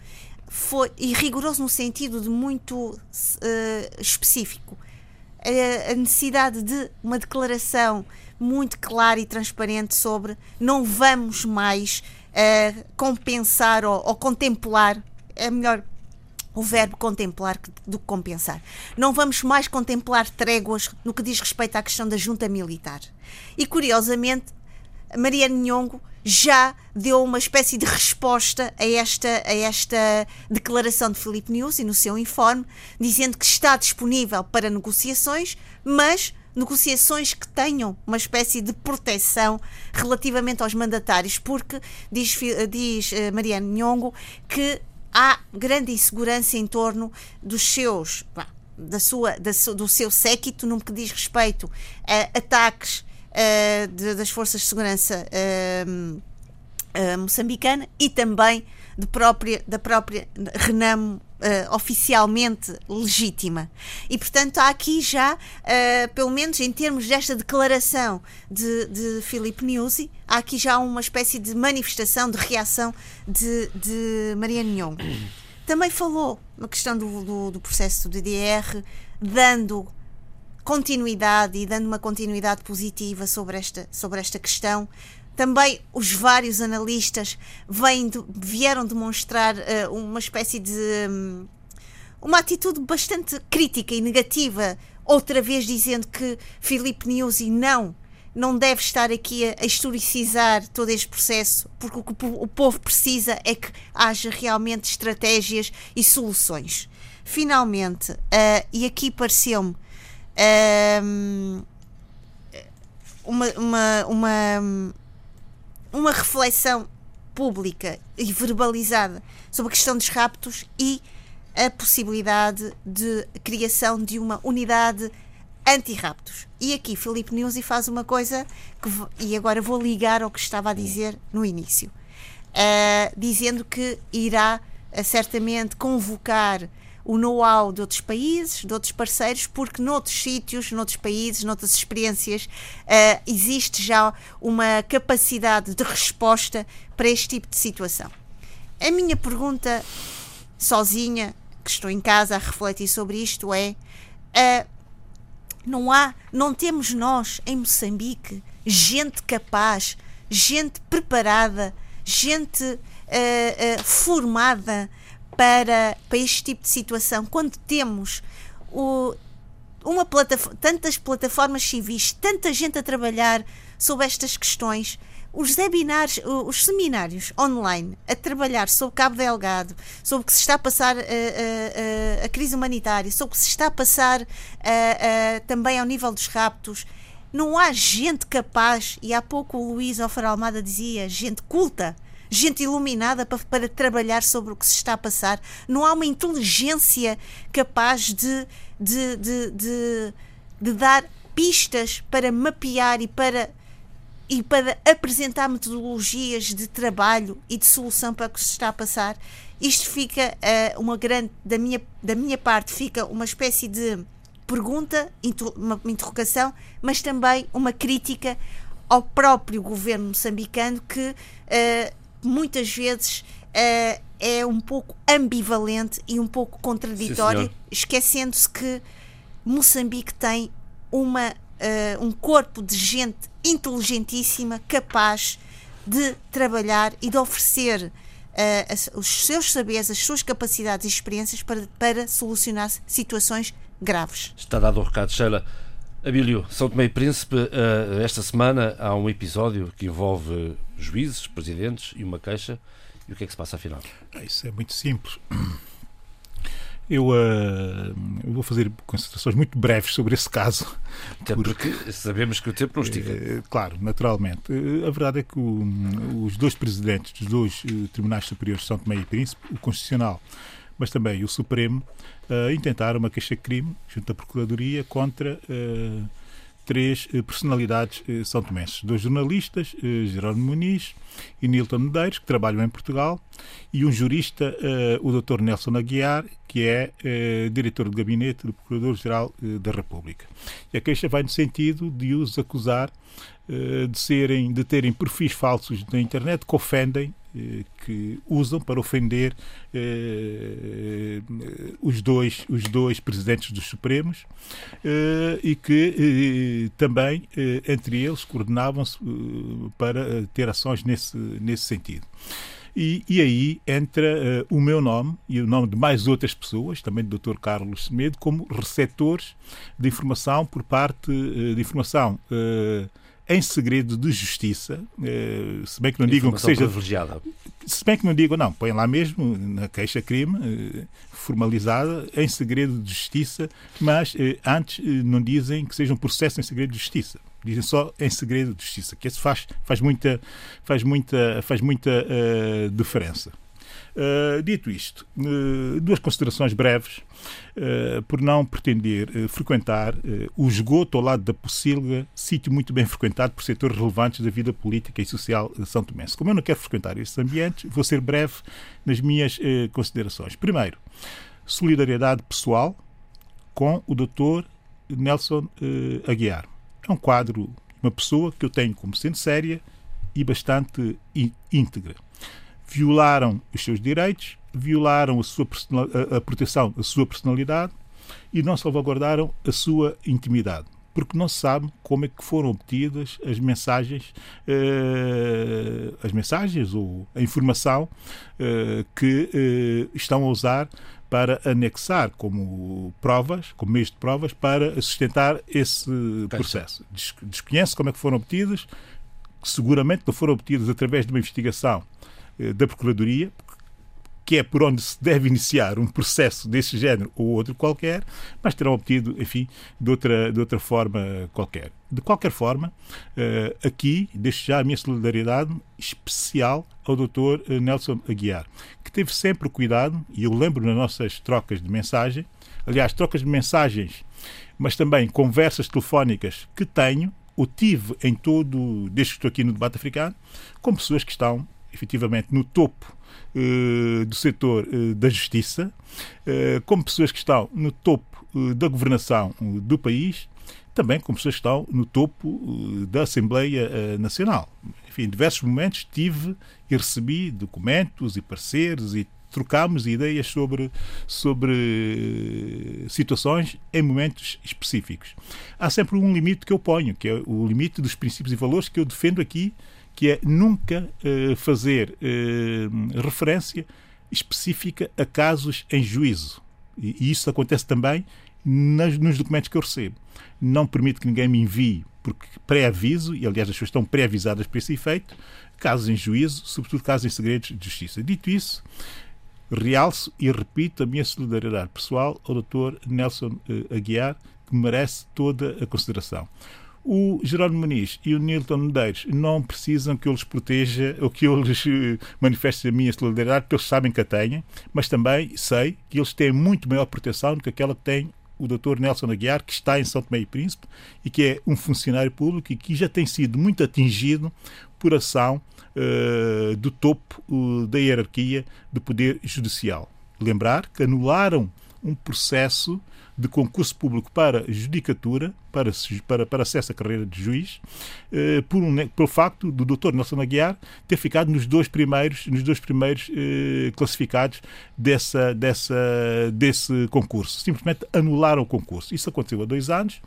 F: foi, e rigoroso no sentido de muito uh, específico, a, a necessidade de uma declaração muito clara e transparente sobre não vamos mais uh, compensar ou, ou contemplar, é melhor o verbo contemplar do que compensar. Não vamos mais contemplar tréguas no que diz respeito à questão da junta militar. E curiosamente, Mariana Nhongo já deu uma espécie de resposta a esta, a esta declaração de Filipe News e no seu informe, dizendo que está disponível para negociações, mas negociações que tenham uma espécie de proteção relativamente aos mandatários, porque diz, diz uh, Mariana Nhongo que há grande insegurança em torno dos seus, da sua, da, do seu séquito no que diz respeito a ataques uh, de, das forças de segurança uh, uh, moçambicana e também de própria, da própria Renamo Uh, oficialmente legítima. E, portanto, há aqui já, uh, pelo menos em termos desta declaração de, de Filipe Nyusi, há aqui já uma espécie de manifestação, de reação de, de Mariana Nhongo. Também falou na questão do, do, do processo do DDR, dando continuidade e dando uma continuidade positiva sobre esta, sobre esta questão, também os vários analistas vêm de, vieram demonstrar uh, uma espécie de. Um, uma atitude bastante crítica e negativa, outra vez dizendo que Filipe Nyusi não não deve estar aqui a, historicizar todo este processo, porque o que o povo precisa é que haja realmente estratégias e soluções. Finalmente, uh, e aqui pareceu-me uh, uma, uma, uma uma reflexão pública e verbalizada sobre a questão dos raptos e a possibilidade de criação de uma unidade anti-raptos. E aqui Filipe Nuzzi faz uma coisa que, e agora vou ligar ao que estava a dizer no início, uh, dizendo que irá uh, certamente convocar o know-how de outros países, de outros parceiros, porque noutros sítios, noutros países, noutras experiências, uh, existe já uma capacidade de resposta para este tipo de situação. A minha pergunta, sozinha, que estou em casa a refletir sobre isto, é: uh, não há, não temos nós em Moçambique gente capaz, gente preparada, gente uh, formada para, para este tipo de situação, quando temos o, uma plataforma, tantas plataformas civis, tanta gente a trabalhar sobre estas questões, os webinars, os seminários online a trabalhar sobre Cabo Delgado, sobre o que se está a passar a, a, a, a crise humanitária, sobre o que se está a passar também ao nível dos raptos. Não há gente capaz, e há pouco o Luís Alfaro Almada dizia, gente culta, gente iluminada para, para trabalhar sobre o que se está a passar. Não há uma inteligência capaz de, de, de, de, de dar pistas para mapear e para e para apresentar metodologias de trabalho e de solução para o que se está a passar, isto fica uh, uma grande, da minha, da minha parte, fica uma espécie de pergunta, uma interrogação, mas também uma crítica ao próprio governo moçambicano que uh, muitas vezes uh, é um pouco ambivalente e um pouco contraditório, esquecendo-se que Moçambique tem uma, uh, um corpo de gente inteligentíssima, capaz de trabalhar e de oferecer uh, os seus saberes, as suas capacidades e experiências para, para solucionar situações graves.
B: Está dado o recado, Sheila. Abílio, São Tomé e Príncipe, esta semana há um episódio que envolve juízes, presidentes e uma queixa. E o que é que se passa afinal?
G: Ah, isso é muito simples. Eu, uh, eu, vou fazer considerações muito breves sobre esse caso.
B: Até porque, porque sabemos que o tempo não estica.
G: Uh, claro, naturalmente. A verdade é que o, os dois presidentes dos dois tribunais superiores de São Tomé e Príncipe, o Constitucional, mas também o Supremo, intentaram uma queixa-crime junto à Procuradoria contra três eh, personalidades eh, são tomenses. Dois jornalistas, eh, Jerónimo Muniz e Nilton Medeiros, que trabalham em Portugal, e um jurista, o Dr. Nelson Aguiar, que é diretor de gabinete do Procurador-Geral da República. E a queixa vai no sentido de os acusar de, serem, de terem perfis falsos na internet que ofendem eh, que usam para ofender eh, os, dois, os dois presidentes dos Supremos eh, e que eh, também, eh, entre eles, coordenavam-se eh, para ter ações nesse, nesse sentido. E, e, aí entra o meu nome e o nome de mais outras pessoas, também do Dr. Carlos Semedo, como receptores de informação por parte de informação em segredo de justiça, eh, se bem que não digam que seja.
B: privilegiada.
G: Se bem que não digam, não, põem lá mesmo na queixa-crime, eh, formalizada, em segredo de justiça, mas eh, antes não dizem que seja um processo em segredo de justiça. Dizem só em segredo de justiça, que isso faz, faz muita, faz muita, faz muita uh, diferença. Uh, dito isto, uh, duas considerações breves, uh, por não pretender frequentar o esgoto ao lado da Pocilga, sítio muito bem frequentado por setores relevantes da vida política e social de São Tomé. Como eu não quero frequentar esses ambientes, vou ser breve nas minhas considerações. Primeiro, solidariedade pessoal com o Dr. Nelson Aguiar. É um quadro, uma pessoa que eu tenho como sendo séria e bastante íntegra violaram os seus direitos, violaram a, sua a, a proteção da sua personalidade e não salvaguardaram a sua intimidade porque não se sabe como é que foram obtidas as mensagens, eh, as mensagens ou a informação eh, que eh, estão a usar para anexar como provas, como meios de provas, para sustentar esse processo. Desconhece como é que foram obtidas, seguramente não foram obtidas através de uma investigação da Procuradoria, que é por onde se deve iniciar um processo desse género ou outro qualquer, mas terão obtido, enfim, de outra, de outra forma qualquer. De qualquer forma, eh, aqui deixo já a minha solidariedade especial ao Dr. Eh, Nelson Aguiar, que teve sempre cuidado, e eu lembro nas nossas trocas de mensagem, aliás, trocas de mensagens, mas também conversas telefónicas que tenho, ou tive em todo, desde que estou aqui no debate africano, com pessoas que estão efetivamente no topo uh, do setor uh, da justiça, uh, como pessoas que estão no topo da governação do país, também como pessoas que estão no topo da Assembleia Nacional. Enfim, em diversos momentos tive e recebi documentos e pareceres e trocámos ideias sobre, sobre situações em momentos específicos. Há sempre um limite que eu ponho, que é o limite dos princípios e valores que eu defendo aqui que é nunca uh, fazer uh, referência específica a casos em juízo. E, e isso acontece também nas, nos documentos que eu recebo. Não permito que ninguém me envie, porque pré-aviso, e aliás as pessoas estão pré-avisadas para esse efeito, casos em juízo, sobretudo casos em segredos de justiça. Dito isso, realço e repito a minha solidariedade pessoal ao Dr. Nelson uh, Aguiar, que merece toda a consideração. O Jerónimo Muniz e o Nilton Medeiros não precisam que eu lhes proteja ou que eu lhes eh, manifeste a minha solidariedade, porque eles sabem que a têm, mas também sei que eles têm muito maior proteção do que aquela que tem o Dr. Nelson Aguiar, que está em São Tomé e Príncipe e que é um funcionário público e que já tem sido muito atingido por ação uh, do topo uh, da hierarquia do Poder Judicial. Lembrar que anularam um processo de concurso público para judicatura, para, para, para acesso à carreira de juiz, eh, por um, pelo facto do Dr. Nelson Aguiar ter ficado nos dois primeiros, nos dois primeiros eh, classificados dessa, dessa, desse concurso. Simplesmente anularam o concurso. Isso aconteceu há dois anos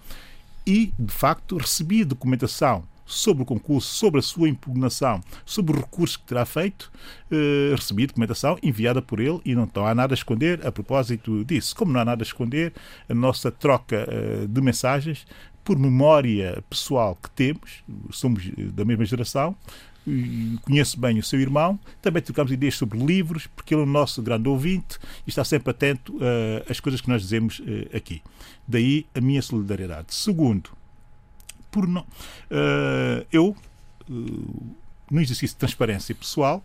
G: e, de facto, recebi documentação sobre o concurso, sobre a sua impugnação, sobre o recurso que terá feito, eh, recebi documentação enviada por ele e não, há nada a esconder a propósito disso. Como não há nada a esconder, a nossa troca eh, de mensagens, por memória pessoal que temos, somos da mesma geração, conheço bem o seu irmão, também trocamos ideias sobre livros, porque ele é o nosso grande ouvinte e está sempre atento uh, às coisas que nós dizemos uh, aqui. Daí a minha solidariedade. Segundo, por não, uh, eu, no exercício de transparência pessoal,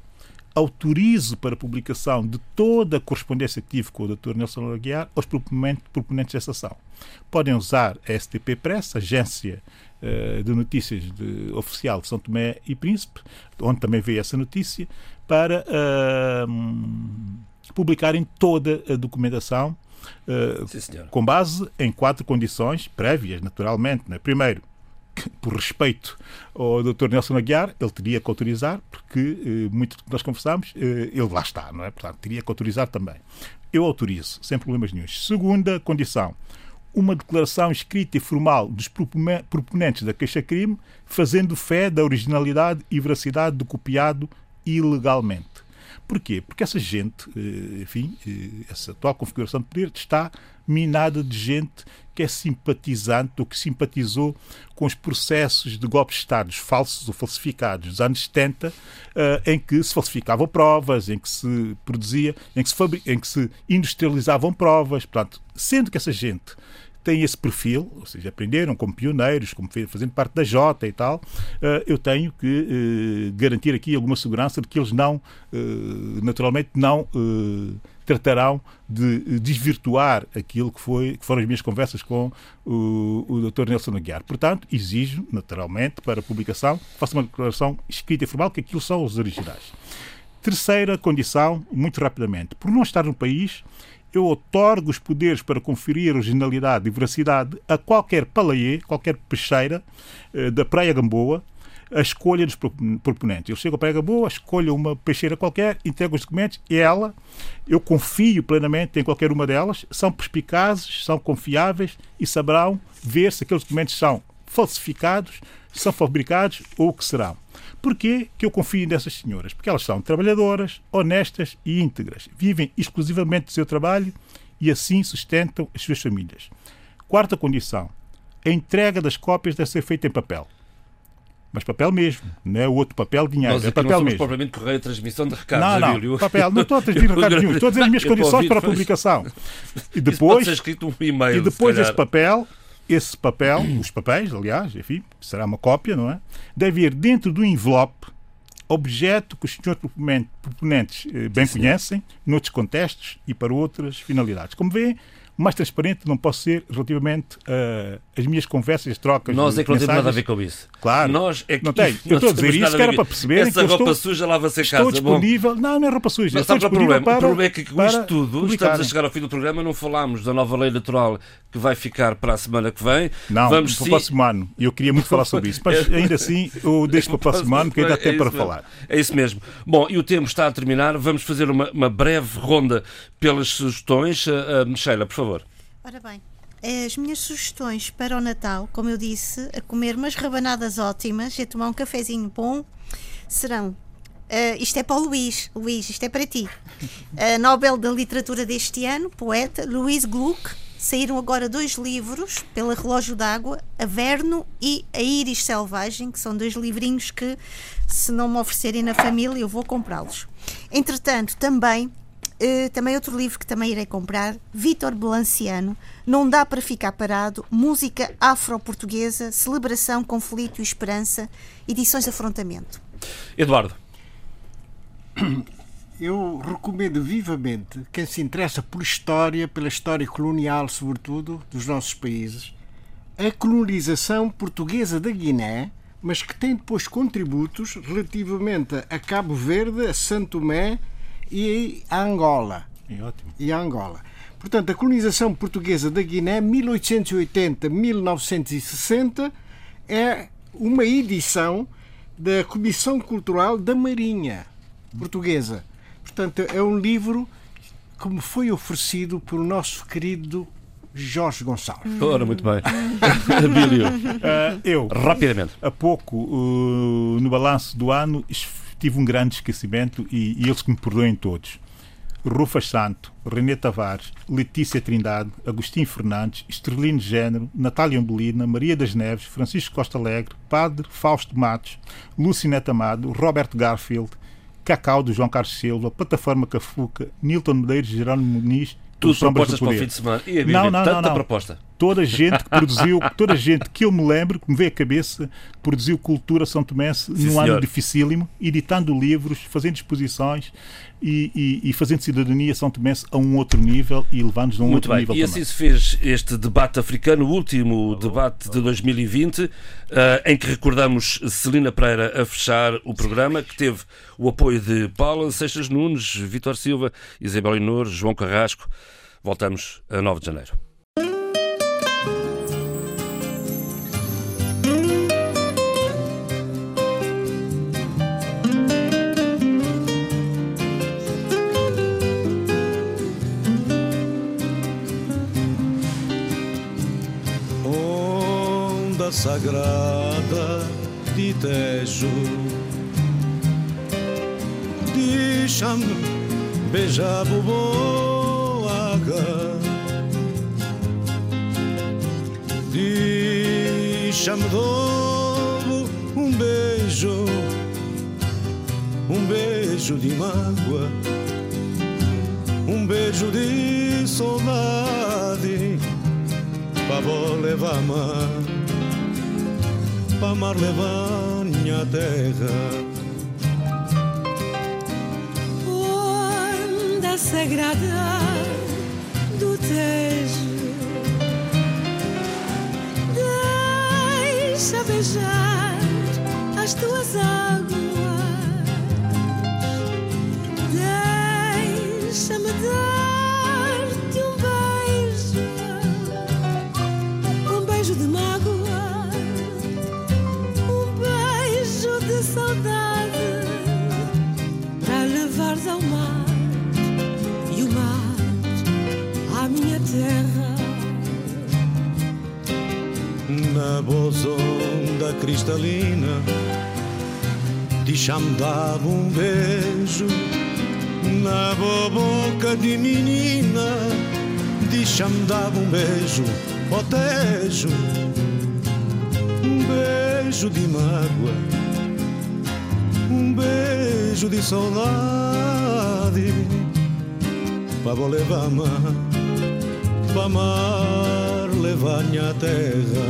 G: autorizo para publicação de toda a correspondência que tive com o Dr. Nelson Aguiar aos proponentes dessa ação. Podem usar a STP Press, agência uh, de notícias de, oficial de São Tomé e Príncipe, onde também veio essa notícia, para uh, publicarem toda a documentação uh, Sim, com base em quatro condições prévias, naturalmente. Né? Primeiro, por respeito ao Dr. Nelson Aguiar, ele teria que autorizar, porque eh, muito do que nós conversamos, eh, ele lá está, não é? Portanto, teria que autorizar também. Eu autorizo, sem problemas nenhums. Segunda condição, uma declaração escrita e formal dos proponentes da queixa-crime, fazendo fé da originalidade e veracidade do copiado ilegalmente. Porquê? Porque essa gente, eh, enfim, eh, essa atual configuração de poder está minada de gente que é simpatizante ou que simpatizou com os processos de golpes de Estado falsos ou falsificados dos anos 70, eh, em que se falsificavam provas, em que se produzia, em que se, em que se industrializavam provas. Portanto, sendo que essa gente têm esse perfil, ou seja, aprenderam como pioneiros, como fazendo parte da Jota e tal, eh, eu tenho que eh, garantir aqui alguma segurança de que eles não, eh, naturalmente, não tratarão de desvirtuar aquilo que, foi, que foram as minhas conversas com o, o Dr. Nelson Aguiar. Portanto, exijo, naturalmente, para a publicação, faça uma declaração escrita e formal que aquilo são os originais. Terceira condição, muito rapidamente, por não estar no país, eu otorgo os poderes para conferir originalidade e veracidade a qualquer palaiê, qualquer peixeira eh, da Praia Gamboa, a escolha dos proponentes. Eu chego à Praia Gamboa, escolho uma peixeira qualquer, entrego os documentos e ela, eu confio plenamente em qualquer uma delas, são perspicazes, são confiáveis e saberão ver se aqueles documentos são falsificados, são fabricados ou o que serão. Porquê que eu confio nessas senhoras? Porque elas são trabalhadoras, honestas e íntegras. Vivem exclusivamente do seu trabalho e assim sustentam as suas famílias. Quarta condição: a entrega das cópias deve ser feita em papel. Mas papel mesmo, não é o outro papel dinheiro.
B: Nós
G: é papel
B: não somos
G: mesmo.
B: propriamente correio de transmissão de recados,
G: Não, não,
B: Abílio.
G: papel. Não estou a transmitir recados nenhum. Estou a dizer as minhas condições para a publicação. E depois,
B: um e-mail,
G: e depois
B: se
G: esse papel esse papel, os papéis, aliás, enfim, será uma cópia, não é? Deve ir dentro do envelope, objeto que os senhores proponentes eh, bem conhecem, noutros contextos e para outras finalidades. Como vêem, mais transparente não posso ser relativamente uh, às minhas conversas, as trocas.
B: Nós é que não temos nada a ver com isso.
G: Claro.
B: Nós é que
G: não tem. Eu estou a dizer isso que era para perceberem
B: Essa roupa
G: estou,
B: suja lava-se em
G: estou
B: casa. Bom,
G: disponível. Não, não é roupa suja.
B: Mas
G: estou
B: é problema?
G: para,
B: o problema é que com isto tudo estamos a
G: publicarem.
B: chegar ao fim do programa, não falámos da nova lei eleitoral que vai ficar para a semana que vem.
G: Não,
B: Vamos
G: para o próximo ano. E eu queria muito falar sobre isso. Mas ainda assim, eu deixo para o próximo ano, porque ainda há
B: É
G: tempo para falar.
B: É isso mesmo. Bom, e o tempo está a terminar. Vamos fazer uma, uma breve ronda pelas sugestões. Uh, uh, Sheila, por favor.
F: Ora bem, as minhas sugestões para o Natal, como eu disse, a comer umas rabanadas ótimas e a tomar um cafezinho bom, serão. eh, isto é para o Luís. Luís, isto é para ti. A Nobel da Literatura deste ano, poeta Luís Gluck. Saíram agora dois livros pela Relógio d'Água, Averno e A Íris Selvagem, que são dois livrinhos que, se não me oferecerem na família, eu vou comprá-los. Entretanto, também Uh, também outro livro que também irei comprar, Vítor Belanciano, Não Dá para Ficar Parado, Música Afro-Portuguesa, Celebração, Conflito e Esperança, Edições Afrontamento.
B: Eduardo.
D: Eu recomendo vivamente quem se interessa por história, pela história colonial, sobretudo, dos nossos países, a colonização portuguesa da Guiné, mas que tem depois contributos relativamente a Cabo Verde, a Santo Tomé e a Angola
G: É ótimo.
D: e a Angola. Portanto, a colonização portuguesa da Guiné, 1880-1960, é uma edição da Comissão Cultural da Marinha Portuguesa. Portanto, é um livro que me foi oferecido pelo nosso querido Jorge Gonçalves.
B: Ora, muito bem. Abílio.
G: Ah, eu,
B: Rapidamente.
G: há pouco, uh, no balanço do ano, tive um grande esquecimento e, e eles que me perdoem todos. Rufas Santo, René Tavares, Letícia Trindade, Agostinho Fernandes, Estrelino Gênero, Natália Umbelina, Maria das Neves, Francisco Costa Alegre, Padre Fausto Matos, Lucinete Amado, Roberto Garfield, Cacau do João Carlos Silva, Plataforma Cafuca, Nilton Medeiros, Jerónimo Muniz,
B: Tudo propostas para o fim de semana. E a
G: Não, não,
B: tanta
G: não, não.
B: proposta.
G: Toda a gente que produziu, toda a gente que eu me lembro, que me veio à cabeça, produziu cultura São Tomense num
B: senhor.
G: ano dificílimo, editando livros, fazendo exposições e, e- e fazendo cidadania São Tomense a um outro nível e levando-nos a um
B: Muito
G: outro
B: bem,
G: nível
B: e
G: também.
B: assim se fez este debate africano, o último debate de 2020, eh, em que recordamos Celina Pereira a fechar o programa, que teve o apoio de Paula Seixas Nunes, Vítor Silva, Isabel Inor, João Carrasco. Voltamos a 9 de janeiro.
H: Sagrada de Tejo. Deixa-me beijar a boboaga. Deixa-me dar um beijo, um beijo de mágoa, um beijo de saudade pa vou levar mar, pa mar levar minha terra.
I: onda sagrada do Tejo. Deixa beijar as tuas águas. Deixa-me dar-te
H: Na voz onda cristalina, deixa-me dar um beijo. Na boa boca de menina, deixa-me dar um beijo, ó. Um beijo de mágoa, um beijo de saudade, para vou levar mar, para levar minha terra.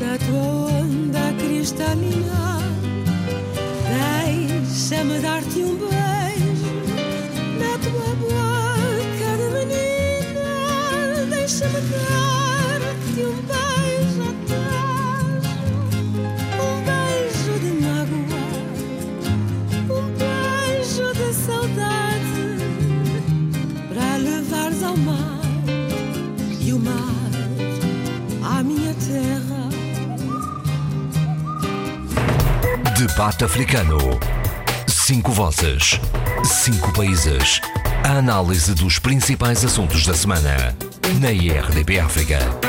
I: Na tua onda cristalina, deixa-me dar-te um beijo. Na tua boca de menina, deixa-me dar-te um beijo,
A: Debate africano. Cinco vozes. Cinco países. A análise dos principais assuntos da semana. Na IRDP África.